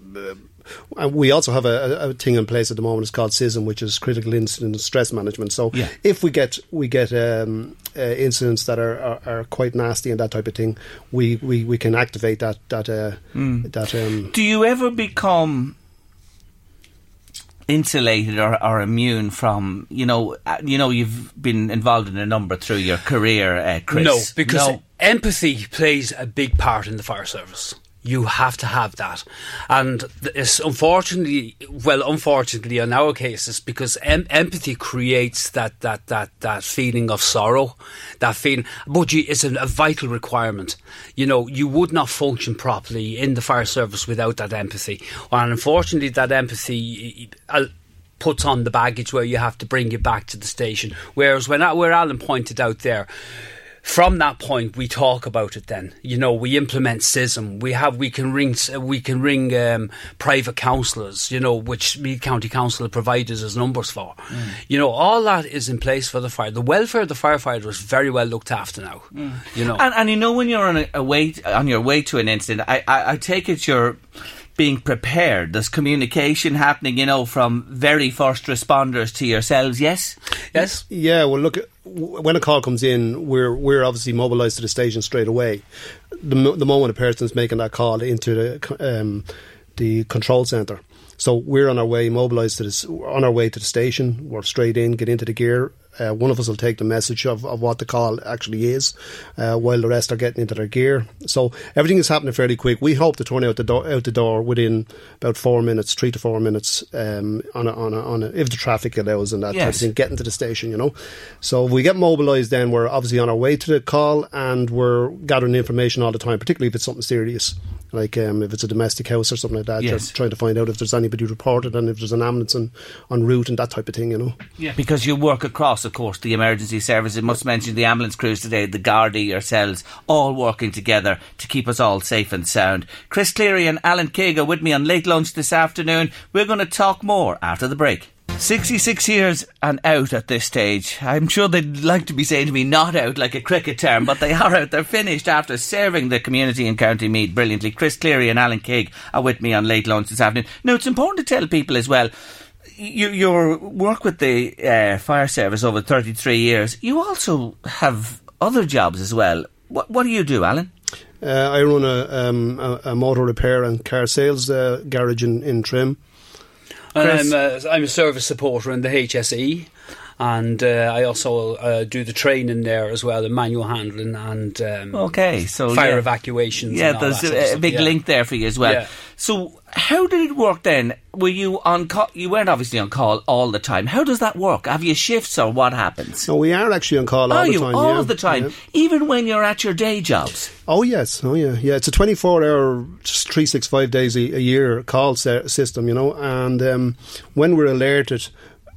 And we also have a, a- a thing in place at the moment. It's called CISM, which is critical incident stress management. So, Yeah. if we get we get um, uh, incidents that are, are, are quite nasty and that type of thing, we, we, we can activate that that uh, that. Um, Do you ever become insulated or, or immune from you know uh, you know you've been involved in a number through your career, uh, Chris? No, because No. empathy plays a big part in the fire service. You have to have that, and it's unfortunately, well, unfortunately, in our cases, because em- empathy creates that that that that feeling of sorrow, that feeling. But you, it's a, a vital requirement. You know, you would not function properly in the fire service without that empathy, and unfortunately, that empathy. uh, puts on the baggage where you have to bring you back to the station. Whereas when where Alan pointed out there, from that point we talk about it. Then you know we implement CISM. We have we can ring we can ring um, private counsellors. You know which Meath County Council provided us numbers for. You know all that is in place for the fire. The welfare of the firefighter is very well looked after now. You know. And, and you know when you're on a, a way on your way to an incident, I, I, I take it you're being prepared. There's communication happening, you know, from very first responders to yourselves. Yes. yes. Yeah, well, look, w- when a call comes in, we're we're obviously mobilised to the station straight away. The, the moment a person's making that call into the um, the control centre, so we're on our way, mobilised to this, on our way to the station. We're straight in, get into the gear. Uh, one of us will take the message of, of what the call actually is, uh, while the rest are getting into their gear. So everything is happening fairly quick. We hope to turn out the door out the door within about four minutes, three to four minutes, um, on a, on a, on a, if the traffic allows and that type Yes. of thing getting to the station, you know. So if we get mobilised, then we're obviously on our way to the call and we're gathering information all the time, particularly if it's something serious. Like um, if it's a domestic house or something like that, Yes. trying to find out if there's anybody reported and if there's an ambulance on, en route and that type of thing, you know. Yeah. Because you work across, of course, the emergency services. Must mention the ambulance crews today, the Gardaí, yourselves, all working together to keep us all safe and sound. Chris Cleary and Alan are with me on late lunch this afternoon. We're going to talk more after the break. 66 years and out at this stage. I'm sure they'd like to be saying to me, not out like a cricket term, but they are out. They're finished after serving the community in County Meath brilliantly. Chris Cleary and Alan Keig are with me on late lunch this afternoon. Now, it's important to tell people as well, you, your work with the uh, fire service over 33 years, you also have other jobs as well. What, what do you do, Alan? Uh, I run a, um, a, a motor repair and car sales uh, garage in, in Trim. And Chris? I'm a, I'm a service supporter in the HSE, and uh, I also uh, do the training there as well, the manual handling and um, Okay, so fire yeah. evacuations. Yeah, and all there's that a, a big yeah. link there for you as well. Yeah. So, how did it work then? Were you on call? You weren't obviously on call all the time. How does that work? Have you shifts or what happens? So we are actually on call all Are the you time. all yeah. the time, Yeah. even when you're at your day jobs? Oh yes, oh yeah, yeah. It's a twenty-four hour, three six five days a, a year call se- system, you know. And um, when we're alerted,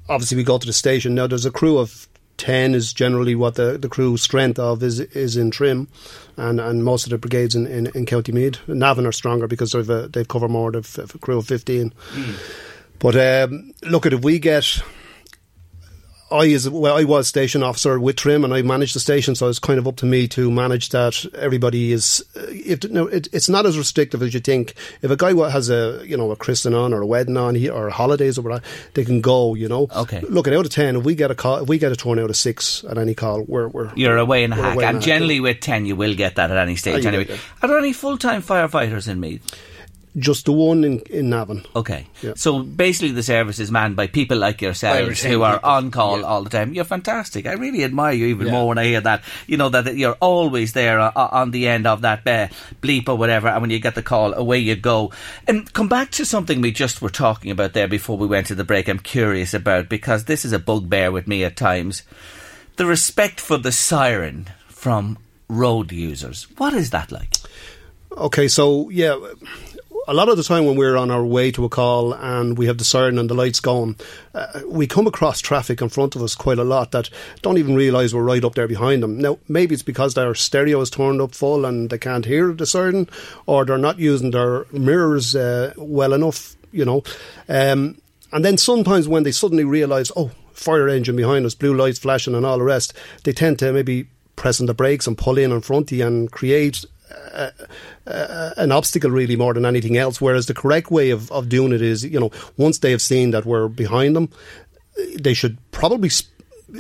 obviously we go to the station. Now there's a crew of ten is generally what the, the crew strength of is is in Trim, and, and most of the brigades in, in, in County Meath. Navan are stronger because they've uh, they've covered more. They've a crew of fifteen. But um, look at if we get I is well, I was station officer with Trim, and I managed the station, so it's kind of up to me to manage that. Everybody is, uh, if no, it, it's not as restrictive as you think. If a guy has a you know a christening on or a wedding on, he, or holidays or whatever, they can go. You know, Okay. Look at out of ten, if we get a call, if we get a turn out of six at any call, we're we're You're away in a hack, and hack, generally with ten, you will get that at any stage. Oh, anyway, are there any full-time firefighters in Meath? Just the one in, in Navan. Okay. Yeah. So basically, the service is manned by people like yourselves who are people. on call Yeah. all the time. You're fantastic. I really admire you even Yeah. more when I hear that. You know, that you're always there uh, on the end of that uh, bleep or whatever, and when you get the call, away you go. And come back to something we just were talking about there before we went to the break, I'm curious about, because this is a bugbear with me at times. The respect for the siren from road users. What is that like? Okay, so yeah, a lot of the time when we're on our way to a call and we have the siren and the lights going, uh, we come across traffic in front of us quite a lot that don't even realise we're right up there behind them. Now, maybe it's because their stereo is turned up full and they can't hear the siren, or they're not using their mirrors uh, well enough, you know. Um, and then sometimes when they suddenly realise, oh, fire engine behind us, blue lights flashing and all the rest, they tend to maybe press on the brakes and pull in in front of you and create an obstacle really more than anything else. Whereas the correct way of, of doing it is, you know, once they have seen that we're behind them, they should probably sp-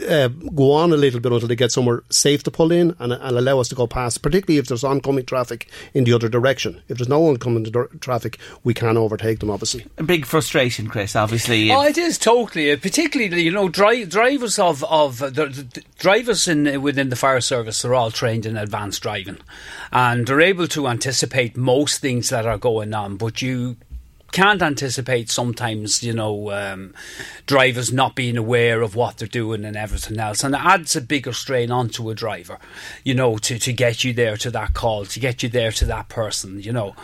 uh, go on a little bit until they get somewhere safe to pull in and, and allow us to go past, particularly if there's oncoming traffic in the other direction. If there's no oncoming traffic, we can overtake them, obviously. A big frustration, Chris, obviously. Oh, it is totally. uh, Particularly, you know, dri- drivers of of the, the drivers in within the fire service are all trained in advanced driving, and they're able to anticipate most things that are going on. But you can't anticipate sometimes, you know, um, drivers not being aware of what they're doing and everything else. And it adds a bigger strain onto a driver, you know, to, to get you there to that call, to get you there to that person, you know.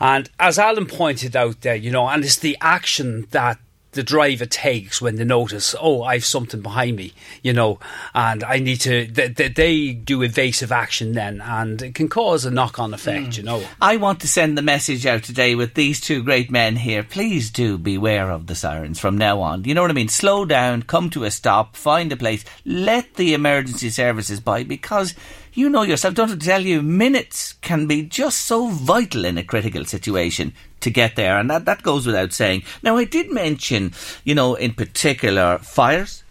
And as Alan pointed out there, you know, and it's the action that the driver takes when they notice, oh, I've something behind me, you know, and I need to. They, they, they do evasive action then, and it can cause a knock-on effect, you know. I want to send the message out today with these two great men here. Please do beware of the sirens from now on. You know what I mean? Slow down, come to a stop, find a place, let the emergency services by because you know yourself, don't I tell you, minutes can be just so vital in a critical situation to get there, and that, that goes without saying. Now, I did mention, you know, in particular, fires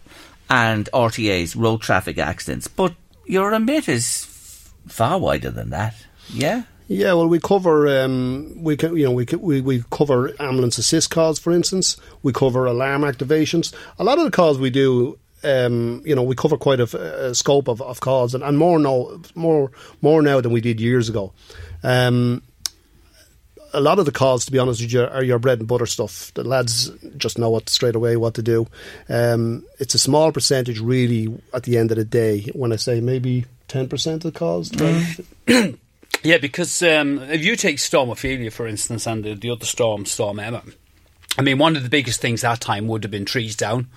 and RTAs, road traffic accidents, but your remit is far wider than that. Yeah? Yeah, well, we cover um, we can, you know we, can, we we cover ambulance assist calls, for instance. We cover alarm activations. A lot of the calls we do, um, you know, we cover quite a, scope of, of calls, and, and more now, more more now than we did years ago. Um, a lot of the calls, to be honest with you, are your bread and butter stuff. The lads just know what straight away what to do. Um, it's a small percentage, really, at the end of the day. When I say maybe ten percent of the calls, Yeah, because um, if you take Storm Ophelia, for instance, and the, the other storm, Storm Emma, I mean, one of the biggest things that time would have been trees down,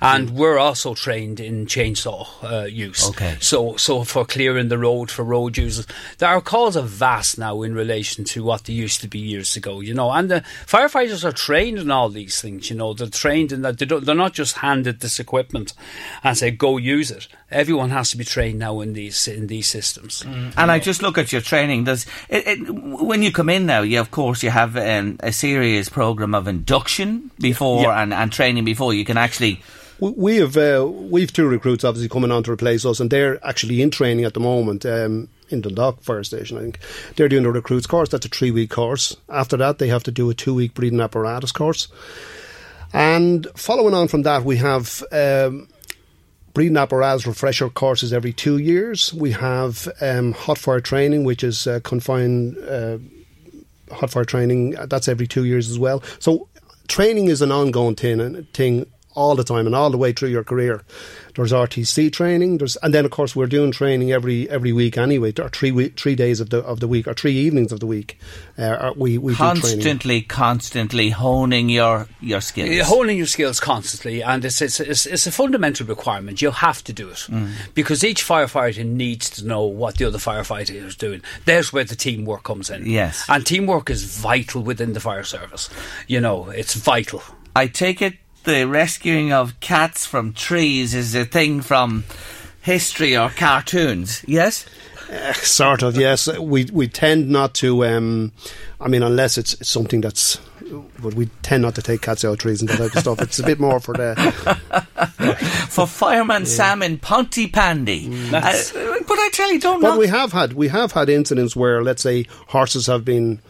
and we're also trained in chainsaw uh, use. Okay. So, so for clearing the road for road users, there our calls are vast now in relation to what they used to be years ago. You know, and the firefighters are trained in all these things. You know, they're trained in that. They don't, they're not just handed this equipment and say go use it. Everyone has to be trained now in these in these systems. And I just look at your training. There's it, it, when you come in now, you of course you have um, a serious program of induction before Yeah. and, and training before you can actually. We- We have uh, we've two recruits obviously coming on to replace us, and they're actually in training at the moment um, in Dundalk Fire Station. I think they're doing the recruits course. That's a three week course. After that, they have to do a two week breathing apparatus course. And following on from that, we have um, breathing apparatus refresher courses every two years. We have um, hot fire training, which is uh, confined. Uh, hot fire training uh, that's every two years as well. So training is an ongoing thing, thing all the time and all the way through your career. There's RTC training, there's and then of course we're doing training every every week anyway. or three week, three days of the of the week or three evenings of the week. Uh, are- we we do. Constantly, constantly honing your your skills. Yeah, honing your skills constantly, and it's, it's it's it's a fundamental requirement. You have to do it Mm. because each firefighter needs to know what the other firefighter is doing. There's where the teamwork comes in. Yes. and teamwork is vital within the fire service. You know, it's vital. I take it the rescuing of cats from trees is a thing from history or cartoons. Yes. Sort of, yes. We we tend not to. Um, I mean, unless it's, it's something that's. But we tend not to take cats out of trees and that type of stuff. It's a bit more for the. For fireman Sam in Pontypandy. That's- Uh, but I tell you, don't But knock we have had we have had incidents where, let's say, horses have been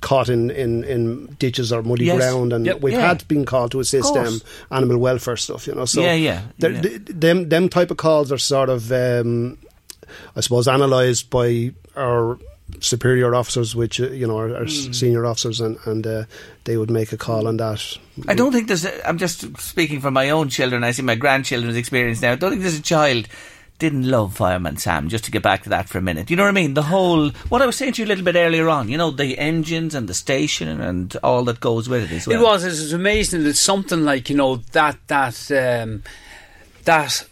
caught in, in, in ditches or muddy Yes. ground, and Yep. we've Yeah. had been called to assist them animal welfare stuff. You know, so Yeah, yeah, yeah. th- them them type of calls are sort of, um, I suppose, analysed by our superior officers, which uh, you know are, are Hmm. senior officers, and and uh, they would make a call on that. I don't think there's. A, I'm just speaking for my own children. I see my grandchildren's experience now. I don't think there's a child didn't love Fireman Sam. Just to get back to that for a minute, you know what I mean? The whole what I was saying to you a little bit earlier on. You know, the engines and the station and all that goes with it well. It was. It was amazing that something like you know that that um, that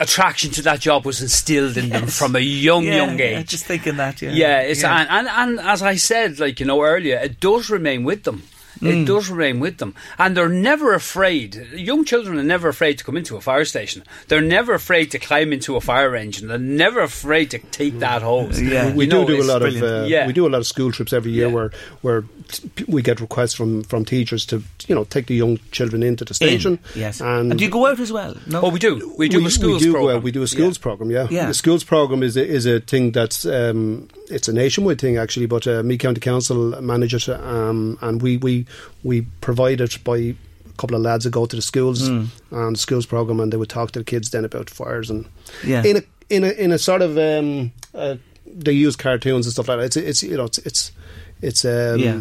attraction to that job was instilled in them from a young yeah, young yeah, age. just thinking that. Yeah, Yeah, it's And, and and as I said, like you know earlier, it does remain with them. Mm. It does remain with them, and they're never afraid. Young children are never afraid to come into a fire station. They're never afraid to climb into a fire engine. They're never afraid to take that hose. Yeah. we You do know, do a lot brilliant. of uh, yeah. we do a lot of school trips every year Yeah. where where t- we get requests from from teachers to you know take the young children into the In, station. yes. and, do you go out as well? No. Oh, we do. We do a schools we do, uh, program. we do a schools program. Yeah, Yeah. the schools program is a, is a thing that's um, it's a nationwide thing actually, but uh, Meath county council manage it, um, and we we we provide it by a couple of lads that go to the schools Hmm. and the schools program, and they would talk to the kids then about fires and Yeah. in a in a in a sort of um, uh, they use cartoons and stuff like that. It's it's you know it's it's it's um, yeah,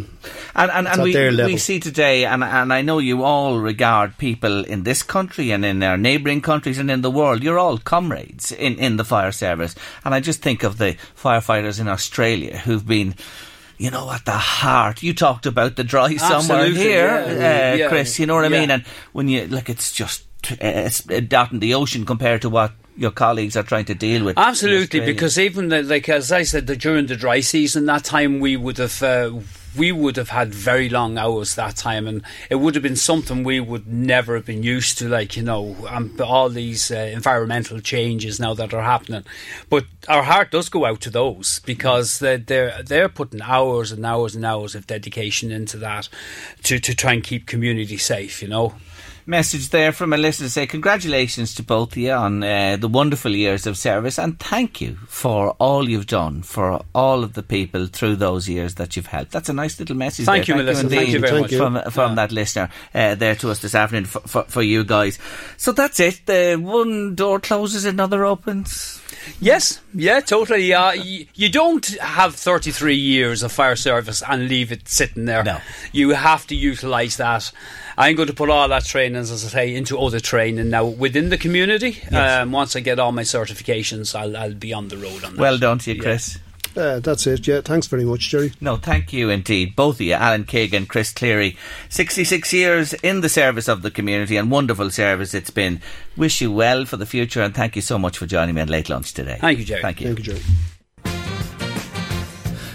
and and, and we we see today, and and I know you all regard people in this country and in our neighbouring countries and in the world. You're all comrades in in the fire service, and I just think of the firefighters in Australia who've been. You know, at the heart. You talked about the dry summer here, yeah. uh, Yeah. Chris. You know what I Yeah. mean? And when you like, it's just uh, it's a dot in the ocean compared to what your colleagues are trying to deal with. Absolutely, because even the, like as I said, the, during the dry season, that time we would have uh, we would have had very long hours that time, and it would have been something we would never have been used to. Like you know, um, all these uh, environmental changes now that are happening, but our heart does go out to those because they're they're, they're putting hours and hours and hours of dedication into that to to try and keep community safe. You know. Message there from a listener to say congratulations to both of you on uh, the wonderful years of service and thank you for all you've done for all of the people through those years that you've helped. That's a nice little message. Thank there. you, Melissa. Thank indeed you very Thank much. you. from from that listener uh, there to us this afternoon for, for, for you guys. So that's it. The one door closes, another opens. Yes, yeah, totally. Uh, y- you don't have 33 years of fire service and leave it sitting there. No. You have to utilise that. I'm going to put all that training, as I say, into other training now within the community. Um, once I get all my certifications, I'll, I'll be on the road on that. Well done to you. Chris. Uh, that's it. Yeah, thanks very much, Jerry. No, thank you indeed. Both of you, Alan Kig and Chris Cleary. 66 years in the service of the community and wonderful service it's been. Wish you well for the future and thank you so much for joining me on Late Lunch today. Thank you, Jerry. Thank you. Thank you, Jerry.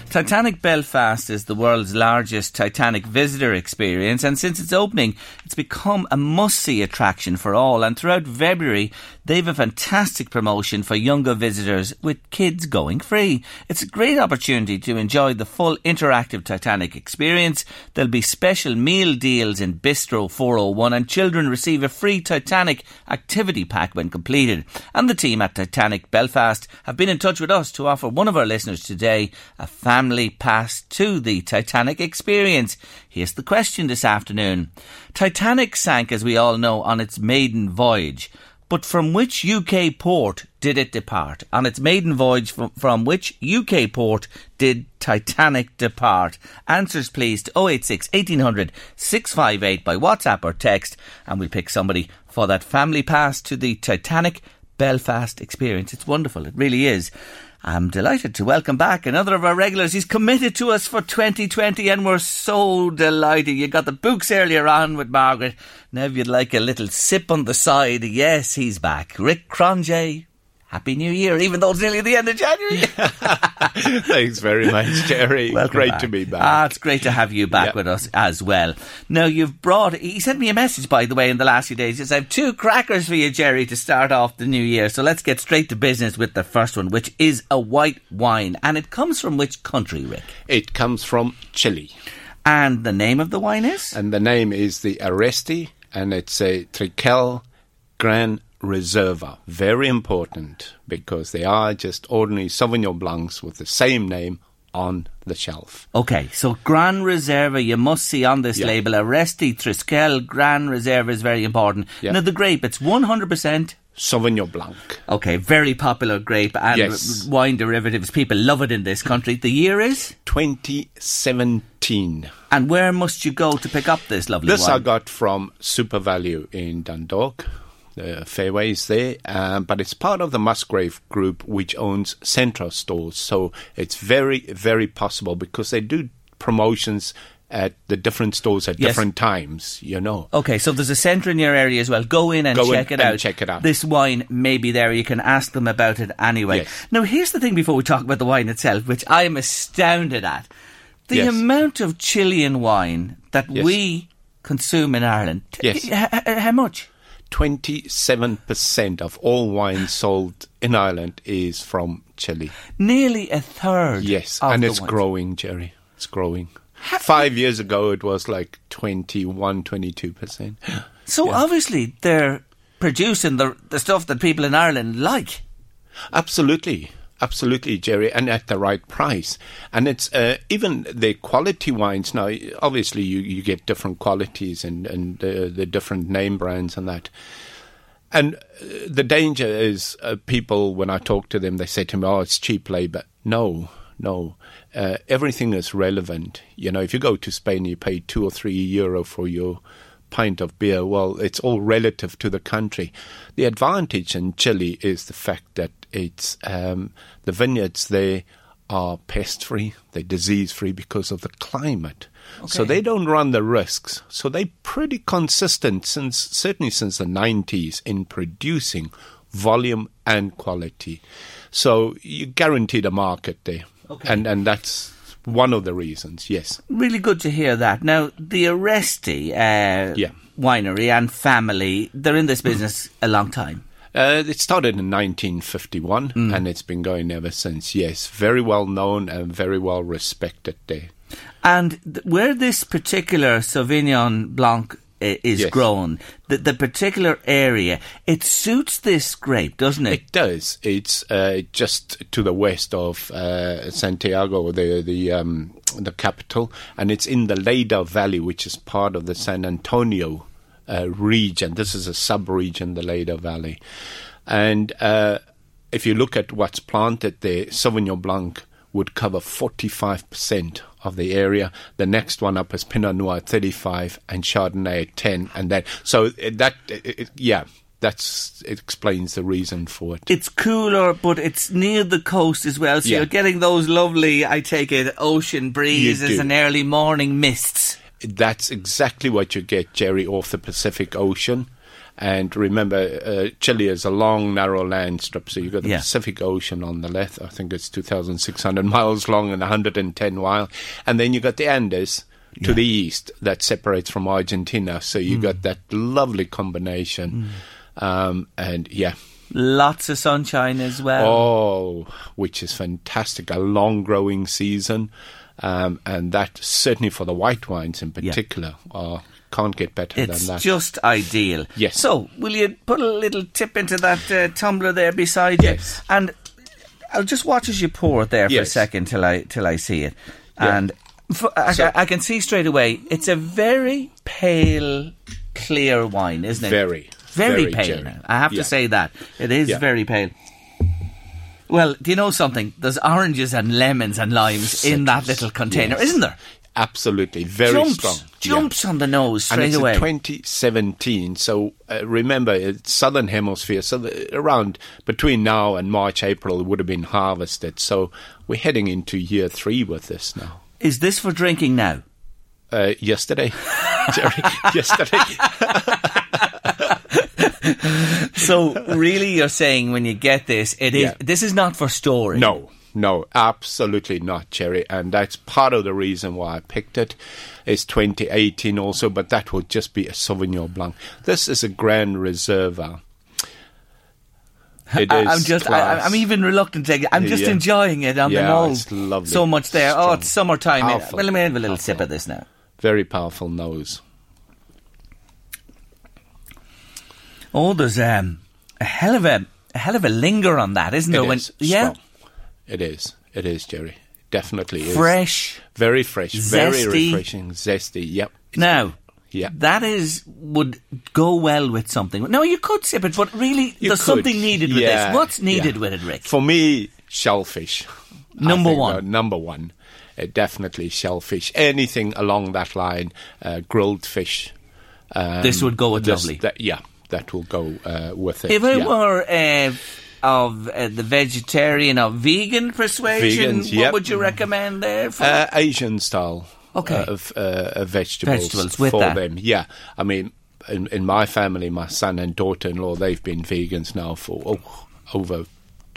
Titanic Belfast is the world's largest Titanic visitor experience, and since its opening, it's become a must see attraction for all. And throughout February, they've a fantastic promotion for younger visitors with kids going free. It's a great opportunity to enjoy the full interactive Titanic experience. There'll be special meal deals in Bistro 401, and children receive a free Titanic activity pack when completed. And the team at Titanic Belfast have been in touch with us to offer one of our listeners today a family pass to the Titanic experience. Here's the question this afternoon. Titanic sank, as we all know, on its maiden voyage. But from which UK port did it depart? On its maiden voyage, from, from which UK port did Titanic depart? Answers please to 086 1800 658 by WhatsApp or text, and we'll pick somebody for that family pass to the Titanic Belfast experience. It's wonderful, it really is. I'm delighted to welcome back another of our regulars. He's committed to us for 2020 and we're so delighted. You got the books earlier on with Margaret. Now if you'd like a little sip on the side, yes, he's back. Rick Cronje. Happy New Year, even though it's nearly the end of January. Thanks very much, Jerry. Welcome Great back. to be back. Ah, it's great to have you back Yeah. with us as well. Now, you've brought, he sent me a message, by the way, in the last few days. He says, I have two crackers for you, Jerry, to start off the new year. So let's get straight to business with the first one, which is a white wine. And it comes from which country, Rick? it comes from Chile, And the name of the wine is? and the name is the Aresti, and it's a Trisquel Gran Reserva. Very important because they are just ordinary Sauvignon Blancs with the same name on the shelf. Okay, so Gran Reserva, you must see on this Yeah. label, Aresti Trisquel Gran Reserva is very important. Yeah. Now, the grape, it's 100%. Sauvignon Blanc. Okay, very popular grape and Yes. wine derivatives. People love it in this country. The year is? 2017. And where must you go to pick up this lovely This wine? I got from SuperValu in Dundalk. The is there, um, but it's part of the Musgrave Group, which owns Centra stores. So it's very, very possible because they do promotions at the different stores at Yes. different times. You know, Okay, so there's a Centra in your area as well. Go in and Go in check it and out. check it out. This wine may be there. You can ask them about it anyway. Yes. Now, here's the thing before we talk about the wine itself, which I am astounded at. The Yes. amount of Chilean wine that we consume in Ireland. Yes. h- how much? Twenty-seven percent of all wine sold in Ireland is from Chile. Nearly a third. Yes, and it's wines. growing, Jerry. It's growing. Five years ago, it was like 21, 22 percent. So obviously they're producing the the stuff that people in Ireland like. Absolutely. Absolutely, Jerry, and at the right price. And it's uh, even the quality wines now. Obviously, you, you get different qualities and and uh, the different name brands and that. And uh, the danger is uh, people when I talk to them, they say to me, "Oh, it's cheap labor." No, no. Uh, everything is relevant. You know, if you go to Spain, you pay two or three euro for your pint of beer. Well, it's all relative to the country. The advantage in Chile is the fact that it's um, the vineyards there are pest free, they're disease free because of the climate. So they don't run the risks. So they're pretty consistent since certainly since the 90s in producing volume and quality. So you guarantee the market there. Okay. And and that's one of the reasons, yes. Really good to hear that. Now, the Aresti uh, Yeah. winery and family, they're in this business a long time. Uh, it started in 1951 and it's been going ever since. Yes, very well known and very well respected there. And th- where this particular Sauvignon Blanc uh, is Yes. grown, the, the particular area, it suits this grape, doesn't it? It does. It's uh, just to the west of uh, Santiago, the the um, the capital, and it's in the Leyda Valley, which is part of the San Antonio uh, region. This is a sub-region, the Leyda Valley, and uh, if you look at what's planted there, Sauvignon Blanc would cover 45% of the area. The next one up is Pinot Noir at 35 and Chardonnay at 10 and then so uh, that it, it, yeah, that's it explains the reason for it. it's cooler, but it's near the coast as well, so Yeah. you're getting those lovely, I take it, ocean breezes and early morning mists. That's exactly what you get, Jerry, off the Pacific Ocean. And remember, uh, Chile is a long, narrow land strip, so you've got the Yeah. Pacific Ocean on the left. I think it's 2,600 miles long and 110 wide. And then you've got the Andes to the east that separates from Argentina. So you've got that lovely combination. Um, and yeah, Lots of sunshine as well. Oh, which is fantastic. A long growing season. Um, and that certainly for the white wines in Yeah. particular uh, can't get better It's than that. just ideal. Yes. So, will you put a little tip into that uh, tumbler there beside Yes. you? And I'll just watch as you pour it there for a second till I till I see it. Yeah. And f- I, So- I can see straight away it's a very pale, clear wine, isn't it? Very, very, very, pale. Jerry. I have Yeah. to say that it is Yeah. very pale. Well, do you know something? There's oranges and lemons and limes in that little container, yes. isn't there? Absolutely. Very jumps, strong. Yeah. jumps on the nose and straight it's away. a 2017. So uh, remember, it's southern hemisphere. So around between now and March, April, it would have been harvested. So we're heading into year three with this now. is this for drinking now? Uh, yesterday, Jerry, yesterday. So really, you're saying when you get this, it is Yeah. this is not for storage. No, no, absolutely not, Jerry. And that's part of the reason why I picked it. It's 2018 also, but that would just be a Sauvignon Blanc. This is a Grand Reserva. It I, I'm just, I, I'm even reluctant to take it. I'm just Yeah. enjoying it I'm Yeah, nose. it's lovely. So much there. Oh, it's summertime. Powerful. Well, let me have a little Powerful. sip of this now. very powerful nose. Oh, there's um, a hell of a, a hell of a linger on that, isn't It there? when is yeah, strong. It is. It is, Jerry. definitely is. Fresh. Very fresh. Very Zesty. refreshing. Zesty. Yep. Now, Yeah. that is would go well with something. No, you could sip it, but really, You there's could. something needed with Yeah, this. What's needed yeah. with it, Rick? For me, shellfish. Number one. uh, number one. Uh, definitely shellfish. Anything along that line, uh, grilled fish. Um, This would go with this- lovely. That, yeah, that will go uh, with it. If I yeah. were uh, of uh, the vegetarian or vegan persuasion, Vegans, what yep. would you recommend there? For? Uh, Asian style. Okay. uh, of uh, vegetables, Vegetables with for that. them. Yeah, I mean, in, in my family, my son and daughter-in-law, they've been vegans now for oh, over,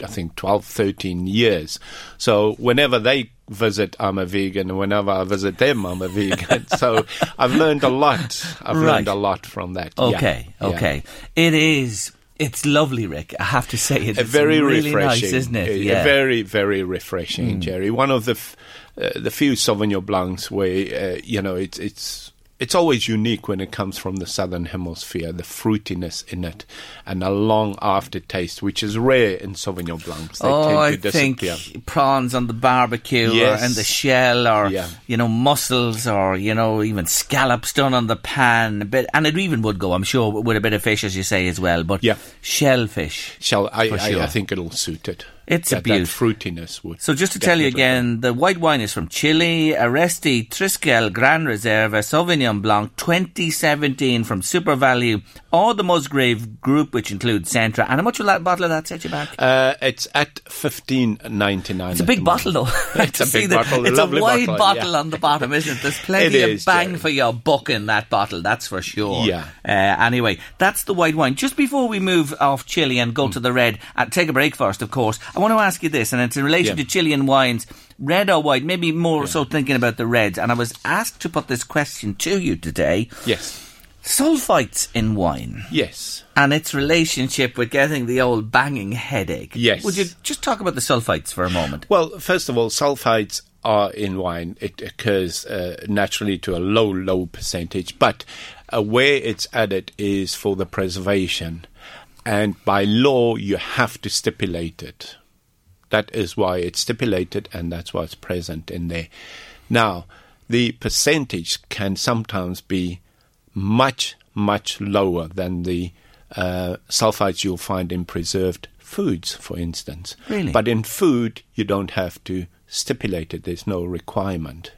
I think, 12, 13 years. So whenever they visit, I'm a vegan, and whenever I visit them, I'm a vegan. so I've learned a lot. I've Right. learned a lot from that. Yeah, okay, yeah. okay. It is. It's lovely, Rick. I have to say. It's very really refreshing, nice, isn't it? Yeah. very, very refreshing, Jerry. One of the f- uh, the few Sauvignon Blancs where uh, you know it's it's it's always unique when it comes from the southern hemisphere. The fruitiness in it and a long aftertaste, which is rare in Sauvignon Blancs. They oh, I to think prawns on the barbecue or Yes. and the shell or, Yeah. you know, mussels or, you know, even scallops done on the pan. A bit, and it even would go, I'm sure, with a bit of fish, as you say, as well. But Yeah. shellfish. shell, I, I, sure. I think it'll suit it. It's a beaut. Fruitiness would. So just to tell you again, the white wine is from Chile, Aresti Trisquel Gran Reserva Sauvignon Blanc 2017 from SuperValu or the Musgrave Group, which includes Centra. And how much will that bottle of that set you back? Uh, it's at fifteen ninety nine. It's a big bottle, though. It's a big the- bottle, It's a wide bottle, bottle, yeah. on the bottom, isn't it? There's plenty It of bang Jerry. for your buck in that bottle, that's for sure. Yeah. Uh, anyway, that's the white wine. Just before we move off Chile and go to the red, and take a break first, of course, I want to ask you this, and it's in relation Yeah. to Chilean wines, red or white, maybe more so thinking about the reds. And I was asked to put this question to you today. Yes. Sulfites in wine Yes. and its relationship with getting the old banging headache. Yes. Would you just talk about the sulfites for a moment? Well, first of all, sulfites are in wine. It occurs uh, naturally to a low, low percentage, but uh, where it's added is for the preservation. And by law, you have to stipulate it. That is why it's stipulated, and that's why it's present in there. Now, the percentage can sometimes be much, much lower than the uh, sulfites you'll find in preserved foods, for instance. Really? But in food, you don't have to stipulate it. There's no requirement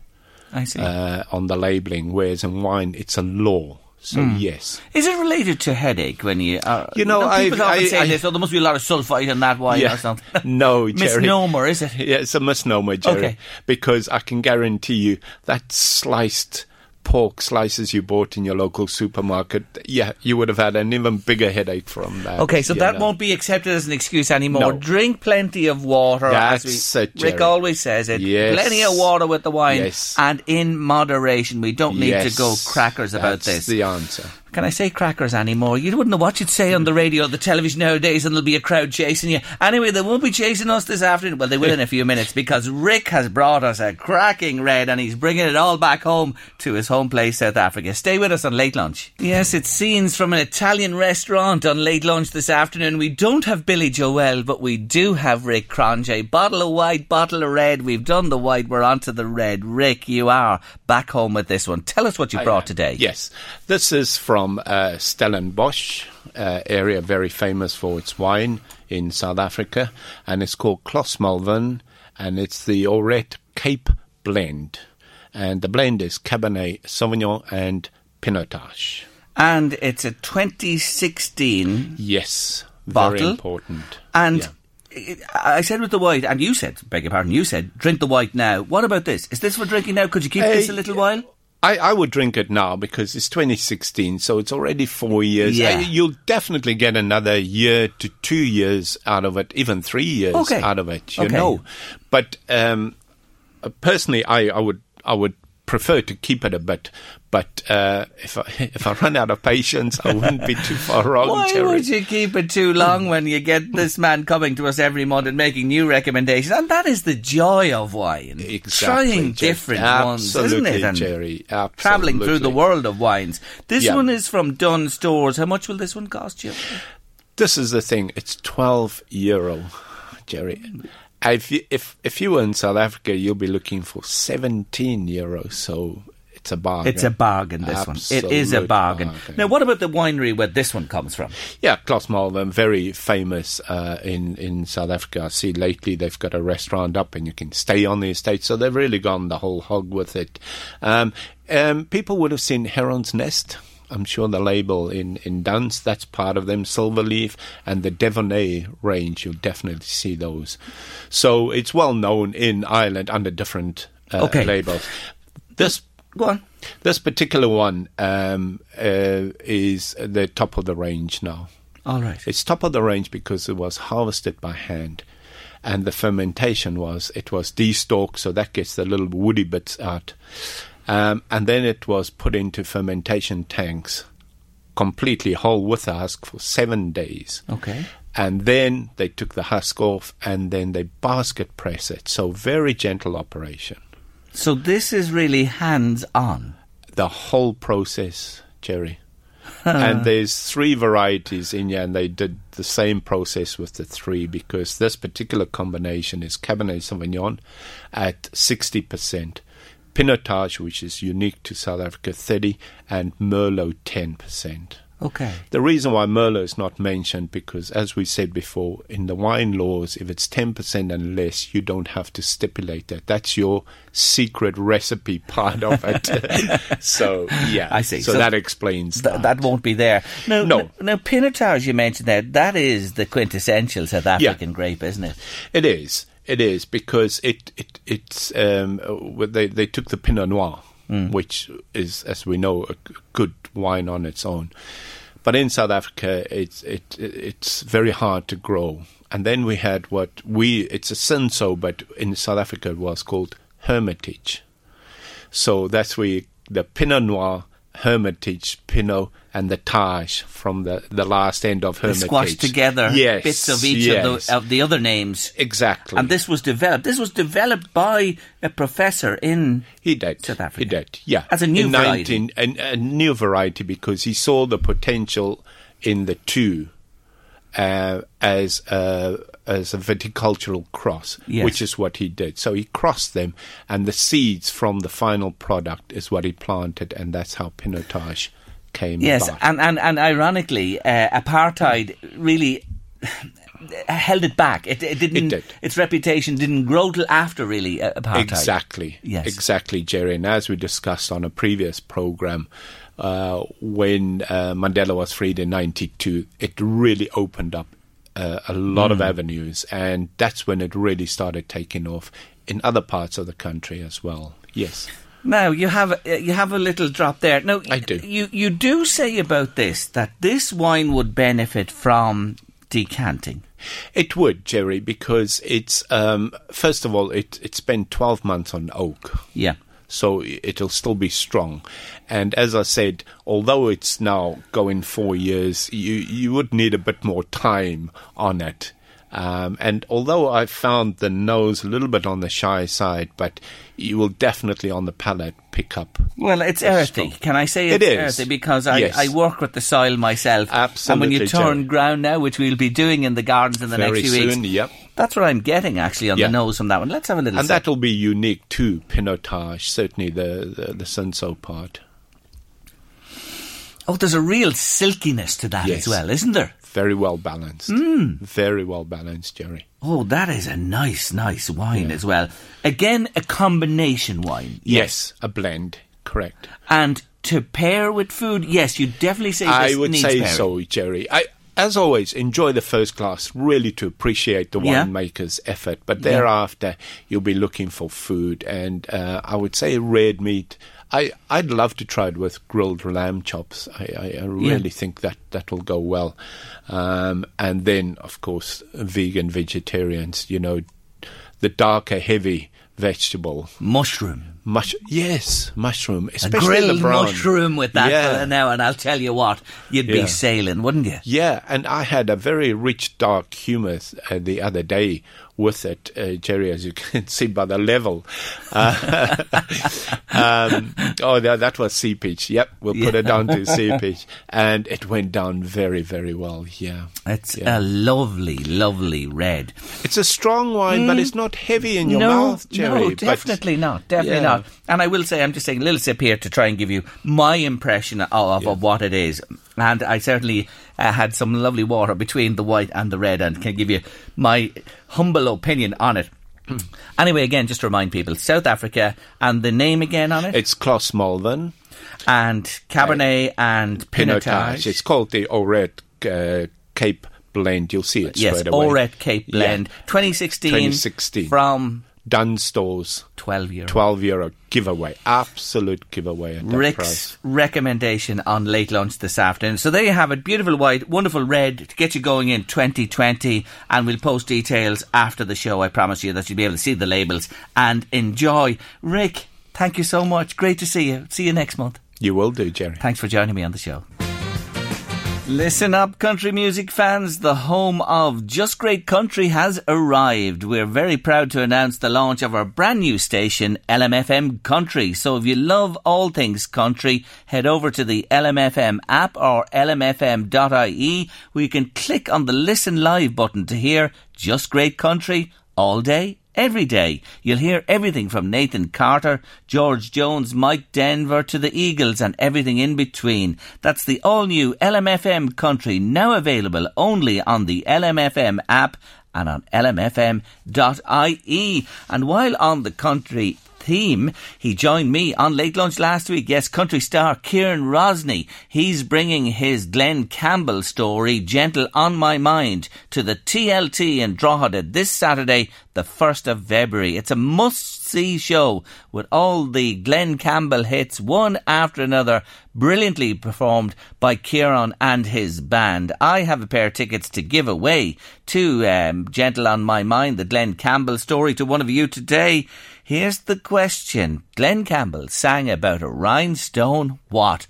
I see. uh, on the labeling, whereas in wine, it's a law. So, Hmm. yes. Is it related to headache when you? Uh, You know, people I- often I- say I- this. Oh, there must be a lot of sulfite in that wine or something. no, Jerry. misnomer, is it? Yeah, it's a misnomer, Jerry. Okay. Because I can guarantee you that sliced pork slices you bought in your local supermarket, yeah, you would have had an even bigger headache from that. Okay, so that know. won't be accepted as an excuse anymore. No. Drink plenty of water. That's as we, Rick always says it. Yes. Plenty of water with the wine, Yes. and in moderation. We don't need Yes, to go crackers about that's this. the answer. Can I say crackers anymore? You wouldn't know what you'd say on the radio or the television nowadays, and there'll be a crowd chasing you. Anyway, they won't be chasing us this afternoon. Well, they will in a few minutes because Rick has brought us a cracking red, and he's bringing it all back home to his home place, South Africa. Stay with us on Late Lunch. Yes, it's scenes from an Italian restaurant on Late Lunch this afternoon. We don't have Billy Joel, but we do have Rick Cronje. Bottle of white, bottle of red. We've done the white, we're on to the red. Rick, you are back home with this one. Tell us what you brought today. Yes, this is from uh, Stellenbosch uh, area, very famous for its wine in South Africa, and it's called Clos Malverne, and it's the Auret Cape blend, and the blend is Cabernet Sauvignon and Pinotage. And it's a 2016. Yes, Bottle. very important. And Yeah. I said with the white, and you said, beg your pardon, you said, drink the white now. What about this? Is this for drinking now? Could you keep this a Uh, little while? I, I would drink it now because it's 2016, so it's already four years. Yeah. Uh, You'll definitely get another year to two years out of it, even three years Okay. out of it. You Okay. know, but um, uh, personally, I, I would I would prefer to keep it a bit. But uh, if I if I run out of patience, I wouldn't be too far wrong. Why would you keep it too long when you get this man coming to us every month and making new recommendations? And that is the joy of wine. Exactly, Trying Jerry. different ones, isn't it? And Jerry. Absolutely. traveling through the world of wines. This Yeah. one is from Dunnes Stores. How much will this one cost you? This is the thing. It's twelve euro, Jerry, If you, if if you were in South Africa, you'll be looking for 17 euros. So it's a bargain. It's a bargain, this one. It is a bargain. bargain. Now, what about the winery where this one comes from? Yeah, Clos Malverne, very famous uh, in in South Africa. I see lately they've got a restaurant up, and you can stay on the estate. So they've really gone the whole hog with it. Um, um, people would have seen Heron's Nest. I'm sure the label in in Dunnes that's part of them. Silverleaf and the Devonet range, you'll definitely see those. So it's well known in Ireland under different uh, Okay. labels. This Go on. this particular one um, uh, is the top of the range now. All right. It's top of the range because it was harvested by hand, and the fermentation was it was destalked, so that gets the little woody bits out, um, and then it was put into fermentation tanks, completely whole with the husk for seven days. Okay. And then they took the husk off, and then they basket press it. So very gentle operation. So this is really hands on. the whole process, Jerry. and there's three varieties in here, and they did the same process with the three because this particular combination is Cabernet Sauvignon at 60%, Pinotage, which is unique to South Africa, 30, and Merlot 10%. Okay. The reason why Merlot is not mentioned because, as we said before, in the wine laws, if it's ten percent and less, you don't have to stipulate that. That's your secret recipe part of it. so yeah, I see. So, So that explains Th- that. that won't be there. No, No. Now, Pinotage, you mentioned there, that is the quintessential South Yeah. African grape, isn't it? It is. It is because it it it's um they they took the Pinot Noir, which is as we know a good wine on its own, but in South Africa it's it it's very hard to grow. And then we had what we it's a Cinsault, but in South Africa it was called Hermitage. So that's where you, the Pinot Noir, Hermitage, Pinot, and the Taj from the, the last end of They Hermitage. squashed together yes, bits of each yes. of, the, of the other names. Exactly. And this was developed. This was developed by a professor in. He did. South Africa. He did. Yeah. As a new in variety. 19 a, a new variety because he saw the potential in the two uh, as a, as a viticultural cross, Yes. which is what he did. So he crossed them, and the seeds from the final product is what he planted, and that's how Pinotage came Yes, about. and, and, and ironically, uh, apartheid really held it back. It, it didn't. It did. Its reputation didn't grow till after really uh, apartheid. Exactly. Yes. Exactly, Jerry. And as we discussed on a previous program, uh, when uh, Mandela was freed in '92, it really opened up uh, a lot Hmm. of avenues, and that's when it really started taking off in other parts of the country as well. Yes. Now you have you have a little drop there. No, I do. You you do say about this that this wine would benefit from decanting. It would, Jerry, because it's um, first of all, it it spent twelve months on oak. Yeah. So it'll still be strong. And as I said, although it's now going four years, you you would need a bit more time on it. Um, and although I found the nose a little bit on the shy side, but you will definitely on the palate pick up. Well, it's earthy. Can I say It it's earthy because I, Yes. I work with the soil myself. Absolutely. And when you turn Jerry. ground now, which we'll be doing in the gardens in the Very next few soon, weeks, yep. That's what I'm getting actually on Yeah. the nose from that one. Let's have a little. And sip. that'll be unique to Pinotage, certainly the, the, the Cinsault part. oh, there's a real silkiness to that Yes. as well, isn't there? Very well balanced. Hmm. Very well balanced, Jerry. Oh, that is a nice, nice wine as well. Again, a combination wine. Yes, a blend, correct. And to pair with food, yes, you definitely say I would say pairing. so, Jerry. I, as always, enjoy the first class, really to appreciate the Yeah. winemaker's effort. But thereafter, you'll be looking for food, and uh, I would say red meat. I, I'd love to try it with grilled lamb chops. I, I, I really think that that will go well. Um, and then, of course, vegan vegetarians, you know, the darker, heavy vegetable. Mushroom. Mush- yes, mushroom, A especially grilled the brown. mushroom with that Yeah. now, and I'll tell you what, you'd be sailing, wouldn't you? Yeah, and I had a very rich dark humus uh, the other day with it, uh, Jerry, as you can see by the level. Uh, um, oh, that, that was seepage. Yep, we'll put it down to seepage. And it went down very, very well. Yeah. It's Yeah. a lovely, lovely red. It's a strong wine, but it's not heavy in your no, mouth, Jerry. No, but- definitely not. Definitely Yeah. not. And I will say, I'm just taking a little sip here to try and give you my impression of, of what it is. And I certainly uh, had some lovely water between the white and the red and can give you my humble opinion on it. anyway, again, just to remind people, South Africa and the name again on it, It's Clos Malverne. and Cabernet and Pinotage. Pinotage. It's called the Auret uh, Cape Blend. You'll see it yes, straight away. Auret Cape Yeah. Blend, 2016, 2016. from Dunnes Stores. 12 euro. 12 euro giveaway. Absolute giveaway at that Rick's price. recommendation on late lunch this afternoon. So there you have it. Beautiful white, wonderful red to get you going in 2020. And we'll post details after the show. I promise you that you'll be able to see the labels and enjoy. Rick, thank you so much. Great to see you. See you next month. You will do, Jerry. Thanks for joining me on the show. Listen up, country music fans. The home of Just Great Country has arrived. We're very proud to announce the launch of our brand new station, LMFM Country. So if you love all things country, head over to the LMFM app or lmfm.ie where you can click on the listen live button to hear Just Great Country all day every day. You'll hear everything from Nathan Carter, George Jones, Mike Denver to the Eagles and everything in between. That's the all new LMFM country now available only on the LMFM app and on lmfm.ie. And while on the country theme. He joined me on late lunch last week. Yes, country star Kieran Rosney. He's bringing his Glenn Campbell story, Gentle on My Mind, to the TLT in Drogheda this Saturday, the 1st of February. It's a must see show with all the Glenn Campbell hits, one after another, brilliantly performed by Kieran and his band. I have a pair of tickets to give away to um, Gentle on My Mind, the Glenn Campbell story to one of you today. Here's the question. Glenn Campbell sang about a rhinestone what?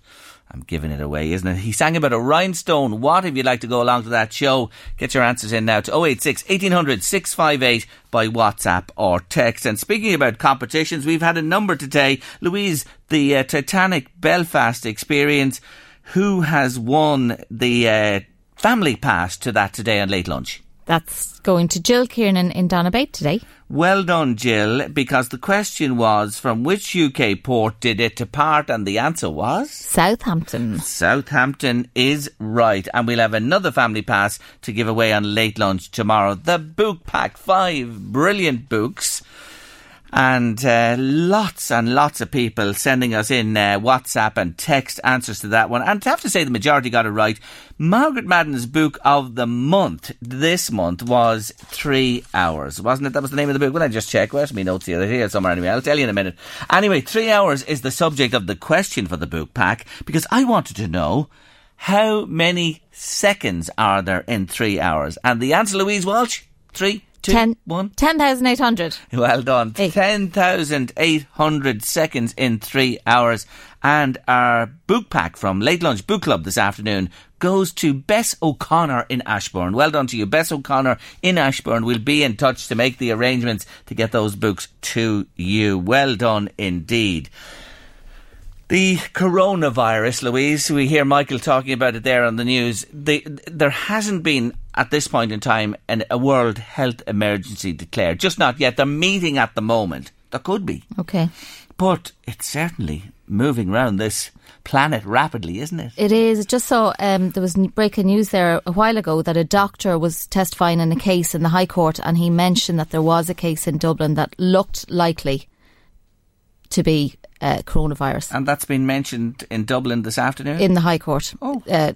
I'm giving it away, isn't it? He sang about a rhinestone what? If you'd like to go along to that show, get your answers in now to 086 1800 658 by WhatsApp or text. And speaking about competitions, we've had a number today. Louise, the uh, Titanic Belfast experience, who has won the uh, family pass to that today on late lunch? That's going to Jill Kiernan in Donabate today. Well done, Jill, because the question was from which UK port did it depart, and the answer was Southampton. Southampton is right. And we'll have another family pass to give away on late lunch tomorrow. The Book Pack, five brilliant books. And uh, lots and lots of people sending us in uh, WhatsApp and text answers to that one. And I have to say the majority got it right. Margaret Madden's book of the month this month was Three Hours, wasn't it? That was the name of the book. Well, I just check. Where's my notes here? They're here somewhere anyway. I'll tell you in a minute. Anyway, Three Hours is the subject of the question for the book pack because I wanted to know how many seconds are there in three hours? And the answer, Louise Walsh, three, two, Ten. one. 10,800. Well done. 10,800 seconds in three hours. And our book pack from Late Lunch Book Club this afternoon goes to Bess O'Connor in Ashbourne. Well done to you, Bess O'Connor in Ashbourne. We'll be in touch to make the arrangements to get those books to you. Well done indeed. The coronavirus, Louise, we hear Michael talking about it there on the news. The, there hasn't been, at this point in time, an, a world health emergency declared. Just not yet. They're meeting at the moment. There could be. Okay. But it's certainly moving around this planet rapidly, isn't it? It is. Just saw um, there was breaking news there a while ago that a doctor was testifying in a case in the High Court and he mentioned that there was a case in Dublin that looked likely to be uh, coronavirus And that's been mentioned in Dublin this afternoon. in the High Court. Oh. Uh,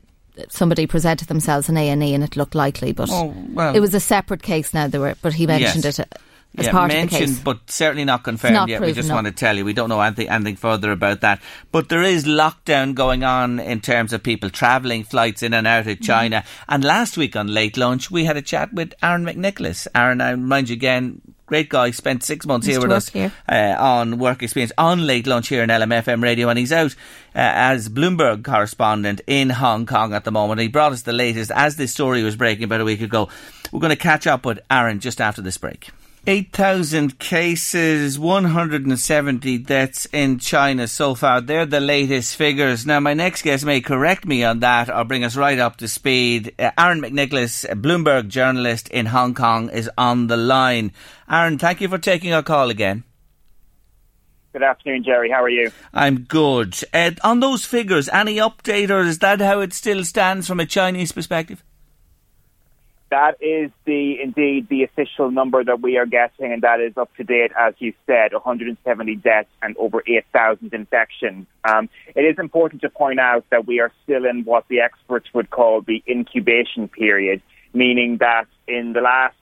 somebody presented themselves in A and E, and it looked likely, but Oh, well. it was a separate case. Now there were, but he mentioned Yes. it as yeah, part of the mentioned, case. but certainly not confirmed not yet. we just no. want to tell you we don't know anything, anything further about that. But there is lockdown going on in terms of people travelling, flights in and out Mm-hmm. of China. And last week on Late Lunch, we had a chat with Aaron McNicholas. Aaron, I remind you again, great guy. Spent six months Used here with us here. uh, on work experience on late lunch here in LMFM radio, and he's out uh, as Bloomberg correspondent in Hong Kong at the moment. He brought us the latest as this story was breaking about a week ago. We're going to catch up with Aaron just after this break. 8,000 cases, 170 deaths in China so far. They're the latest figures. Now, my next guest may correct me on that or bring us right up to speed. Uh, Aaron McNicholas, a Bloomberg journalist in Hong Kong, is on the line. Aaron, thank you for taking our call again. Good afternoon, Jerry. How are you? I'm good. Uh, on those figures, any update or is that how it still stands from a Chinese perspective? That is the indeed the official number that we are getting, and that is up to date, as you said, 170 deaths and over 8,000 infections. Um, it is important to point out that we are still in what the experts would call the incubation period, meaning that in the last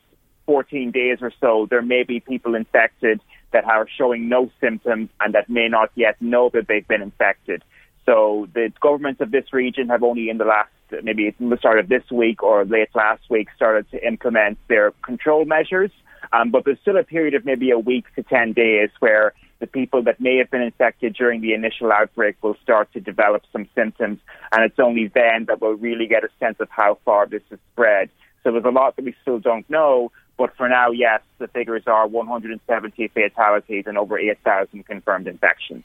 14 days or so, there may be people infected that are showing no symptoms and that may not yet know that they've been infected. So the governments of this region have only in the last, maybe the start of this week or late last week, started to implement their control measures. Um, but there's still a period of maybe a week to 10 days where the people that may have been infected during the initial outbreak will start to develop some symptoms. And it's only then that we'll really get a sense of how far this has spread. So there's a lot that we still don't know. But for now, yes, the figures are 170 fatalities and over 8,000 confirmed infections.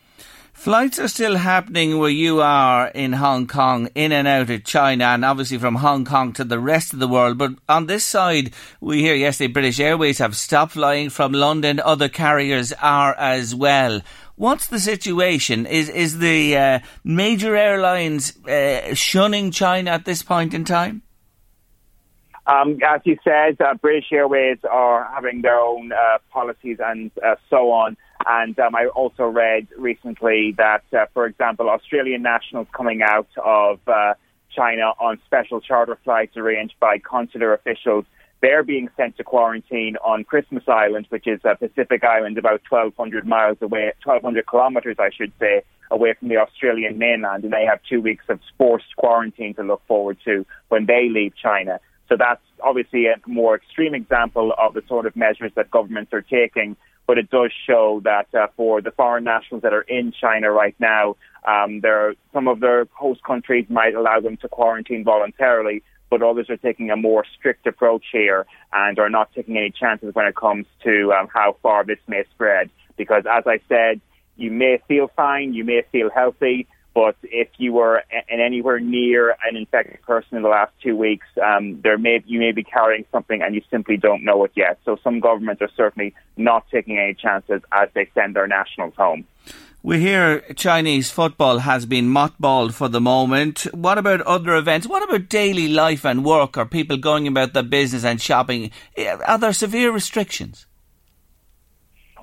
Flights are still happening where you are in Hong Kong, in and out of China, and obviously from Hong Kong to the rest of the world. But on this side, we hear yesterday British Airways have stopped flying from London. Other carriers are as well. What's the situation? Is is the uh, major airlines uh, shunning China at this point in time? Um, as you said, uh, British Airways are having their own uh, policies and uh, so on. And um, I also read recently that, uh, for example, Australian nationals coming out of uh, China on special charter flights arranged by consular officials, they're being sent to quarantine on Christmas Island, which is a Pacific island about 1,200 miles away, 1,200 kilometres, I should say, away from the Australian mainland. And they have two weeks of forced quarantine to look forward to when they leave China. So that's obviously a more extreme example of the sort of measures that governments are taking. But it does show that uh, for the foreign nationals that are in China right now, um, there some of their host countries might allow them to quarantine voluntarily, but others are taking a more strict approach here and are not taking any chances when it comes to um, how far this may spread. Because as I said, you may feel fine, you may feel healthy, but if you were a- anywhere near an infected person in the last two weeks, um, there may you may be carrying something and you simply don't know it yet. So some governments are certainly not taking any chances as they send their nationals home. We hear Chinese football has been mothballed for the moment. What about other events? What about daily life and work? Are people going about their business and shopping? Eh, Are there severe restrictions?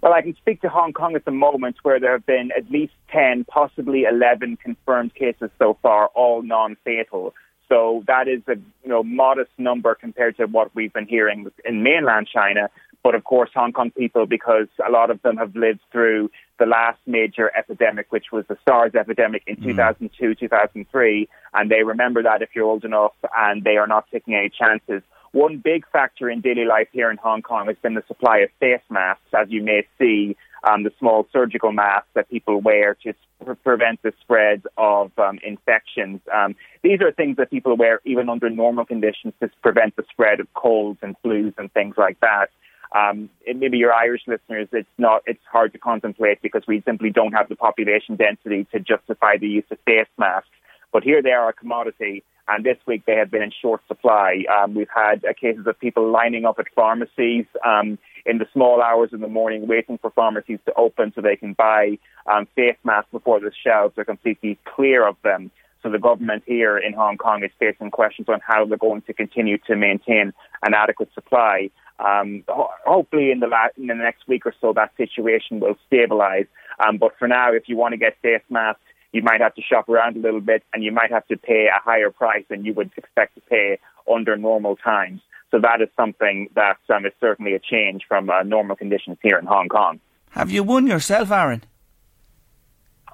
Well, I can speak to Hong Kong at the moment where there have been at least 10, possibly 11 confirmed cases so far, all non-fatal. So that is a you know modest number compared to what we've been hearing in mainland China. But of course, Hong Kong people, because a lot of them have lived through the last major epidemic, which was the SARS epidemic in mm. 2002, 2003, and they remember that if you're old enough, and they are not taking any chances. One big factor in daily life here in Hong Kong has been the supply of face masks, as you may see, um, the small surgical masks that people wear to pre- prevent the spread of um, infections. Um, these are things that people wear even under normal conditions to prevent the spread of colds and flus and things like that. Um, maybe your Irish listeners, it's not, it's hard to contemplate because we simply don't have the population density to justify the use of face masks. But here they are a commodity, and this week they have been in short supply. Um, we've had uh, cases of people lining up at pharmacies um, in the small hours in the morning, waiting for pharmacies to open so they can buy um, face masks before the shelves are completely clear of them. So the government here in Hong Kong is facing questions on how they're going to continue to maintain an adequate supply. Um, ho- hopefully, in the, la- in the next week or so, that situation will stabilize. Um, but for now, if you want to get face masks, you might have to shop around a little bit, and you might have to pay a higher price than you would expect to pay under normal times. So that is something that um, is certainly a change from uh, normal conditions here in Hong Kong. Have you won yourself, Aaron?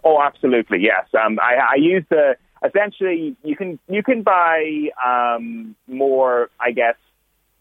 Oh, absolutely, yes. Um, I, I use the essentially you can you can buy um, more, I guess,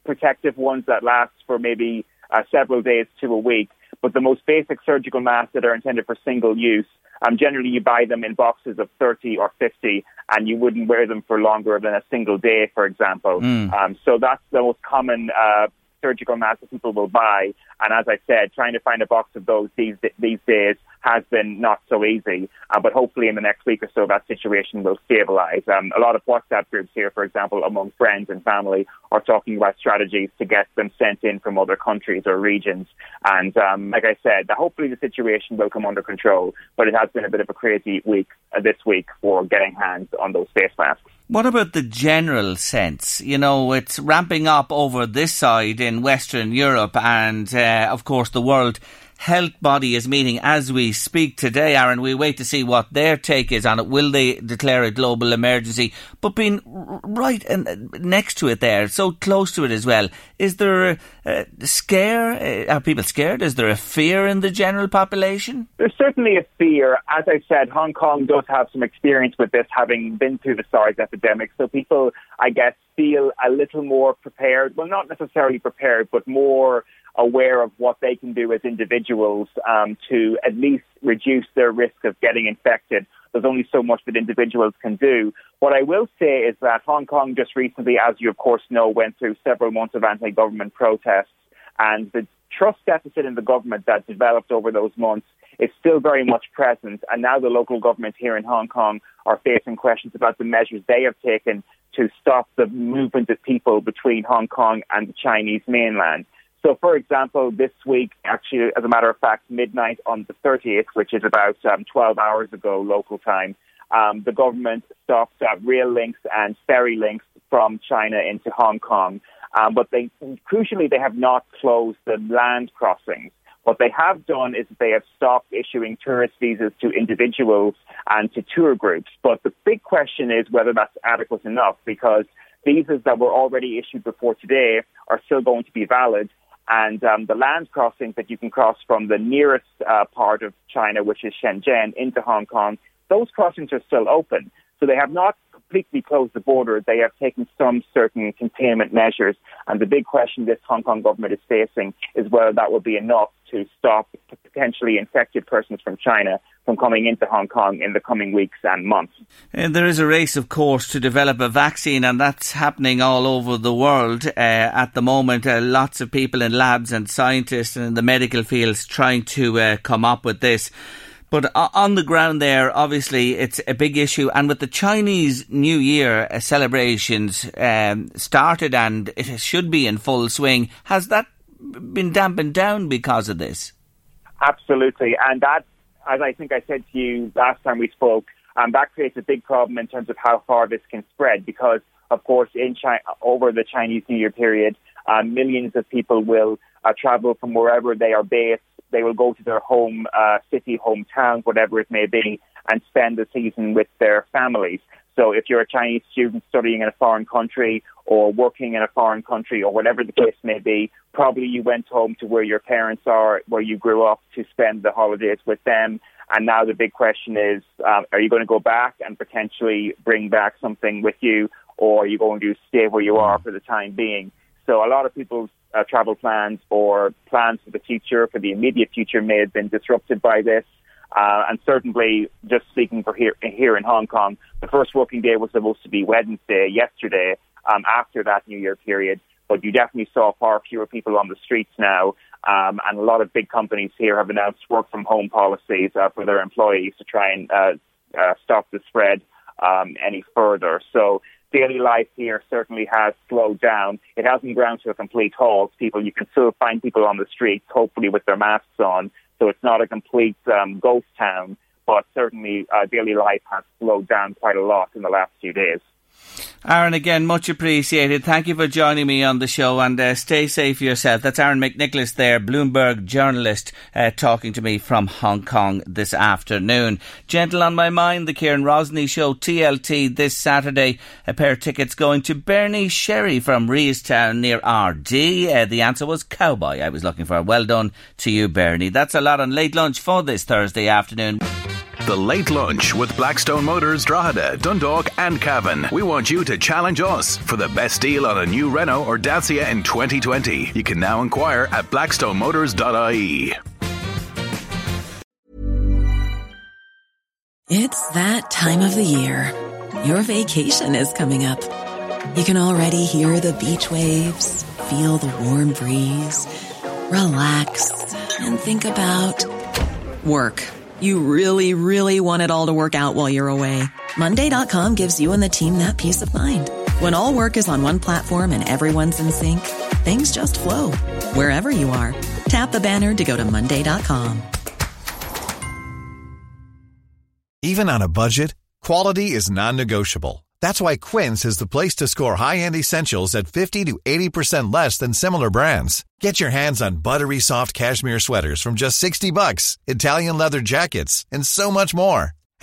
protective ones that last for maybe uh, several days to a week. But the most basic surgical masks that are intended for single use, um, generally you buy them in boxes of 30 or 50, and you wouldn't wear them for longer than a single day, for example. Mm. Um, so that's the most common uh, surgical masks that people will buy. And as I said, trying to find a box of those these these days has been not so easy. Uh, but hopefully, in the next week or so, that situation will stabilise. Um, a lot of WhatsApp groups here, for example, among friends and family, are talking about strategies to get them sent in from other countries or regions. And um, like I said, hopefully the situation will come under control. But it has been a bit of a crazy week uh, this week for getting hands on those face masks. What about the general sense? You know, it's ramping up over this side in Western Europe and, uh, of course, the world health body is meeting as we speak today, Aaron. We wait to see what their take is on it. Will they declare a global emergency? But being right next to it there, so close to it as well, is there a, a scare? Eh, are people scared? Is there a fear in the general population? There's certainly a fear. As I said, Hong Kong does have some experience with this, having been through the SARS epidemic. So people, I guess, feel a little more prepared. Well, not necessarily prepared, but more aware of what they can do as individuals um, to at least reduce their risk of getting infected. There's only so much that individuals can do. What I will say is that Hong Kong just recently, as you of course know, went through several months of anti-government protests and the trust deficit in the government that developed over those months is still very much present. And now the local government here in Hong Kong are facing questions about the measures they have taken to stop the movement of people between Hong Kong and the Chinese mainland. So, for example, this week, actually, as a matter of fact, midnight on the 30th, which is about um, 12 hours ago local time, um, the government stopped uh, rail links and ferry links from China into Hong Kong. Um, but they, crucially, they have not closed the land crossings. What they have done is they have stopped issuing tourist visas to individuals and to tour groups. But the big question is whether that's adequate enough because visas that were already issued before today are still going to be valid and um, the land crossings that you can cross from the nearest uh, part of China, which is Shenzhen, into Hong Kong, those crossings are still open. So they have not completely closed the border. They have taken some certain containment measures. And the big question this Hong Kong government is facing is whether that will be enough to stop potentially infected persons from China from coming into Hong Kong in the coming weeks and months. And there is a race, of course, to develop a vaccine, and that's happening all over the world uh, at the moment. Uh, lots of people in labs and scientists and in the medical fields trying to uh, come up with this. But on the ground there, obviously, it's a big issue. And with the Chinese New Year celebrations um, started and it should be in full swing, has that been dampened down because of this? Absolutely. And that, as I think I said to you last time we spoke, um, that creates a big problem in terms of how far this can spread because, of course, in China, over the Chinese New Year period, um, millions of people will uh, travel from wherever they are based they will go to their home uh, city, hometown, whatever it may be, and spend the season with their families. So if you're a Chinese student studying in a foreign country or working in a foreign country or whatever the case may be, probably you went home to where your parents are, where you grew up to spend the holidays with them. And now the big question is, um, are you going to go back and potentially bring back something with you or are you going to stay where you are for the time being? So a lot of people's uh, travel plans or plans for the future, for the immediate future, may have been disrupted by this. Uh, and certainly, just speaking for here, here in Hong Kong, the first working day was supposed to be Wednesday, yesterday, um, after that New Year period. But you definitely saw far fewer people on the streets now. Um, and a lot of big companies here have announced work from home policies uh, for their employees to try and uh, uh, stop the spread um, any further. So daily life here certainly has slowed down. It hasn't ground to a complete halt. People, you can still find people on the streets, hopefully with their masks on. So it's not a complete um, ghost town, but certainly uh, daily life has slowed down quite a lot in the last few days. Aaron, again, much appreciated. Thank you for joining me on the show and uh, stay safe yourself. That's Aaron McNicholas there, Bloomberg journalist, uh, talking to me from Hong Kong this afternoon. Gentle on my mind, the Kieran Rosney show, TLT, this Saturday. A pair of tickets going to Bernie Sherry from Reaghstown near Ardee. Uh, the answer was Cowboy I was looking for. Well done to you, Bernie. That's a lot on late lunch for this Thursday afternoon. The Late Lunch with Blackstone Motors, Drogheda, Dundalk, and Cavan. We want you to challenge us for the best deal on a new Renault or Dacia in 2020. You can now inquire at blackstonemotors.ie. It's that time of the year. Your vacation is coming up. You can already hear the beach waves, feel the warm breeze, relax, and think about work. You really, really want it all to work out while you're away. Monday.com gives you and the team that peace of mind. When all work is on one platform and everyone's in sync, things just flow wherever you are. Tap the banner to go to Monday.com. Even on a budget, quality is non-negotiable. That's why Quince is the place to score high-end essentials at 50 to 80% less than similar brands. Get your hands on buttery soft cashmere sweaters from just 60 bucks, Italian leather jackets, and so much more.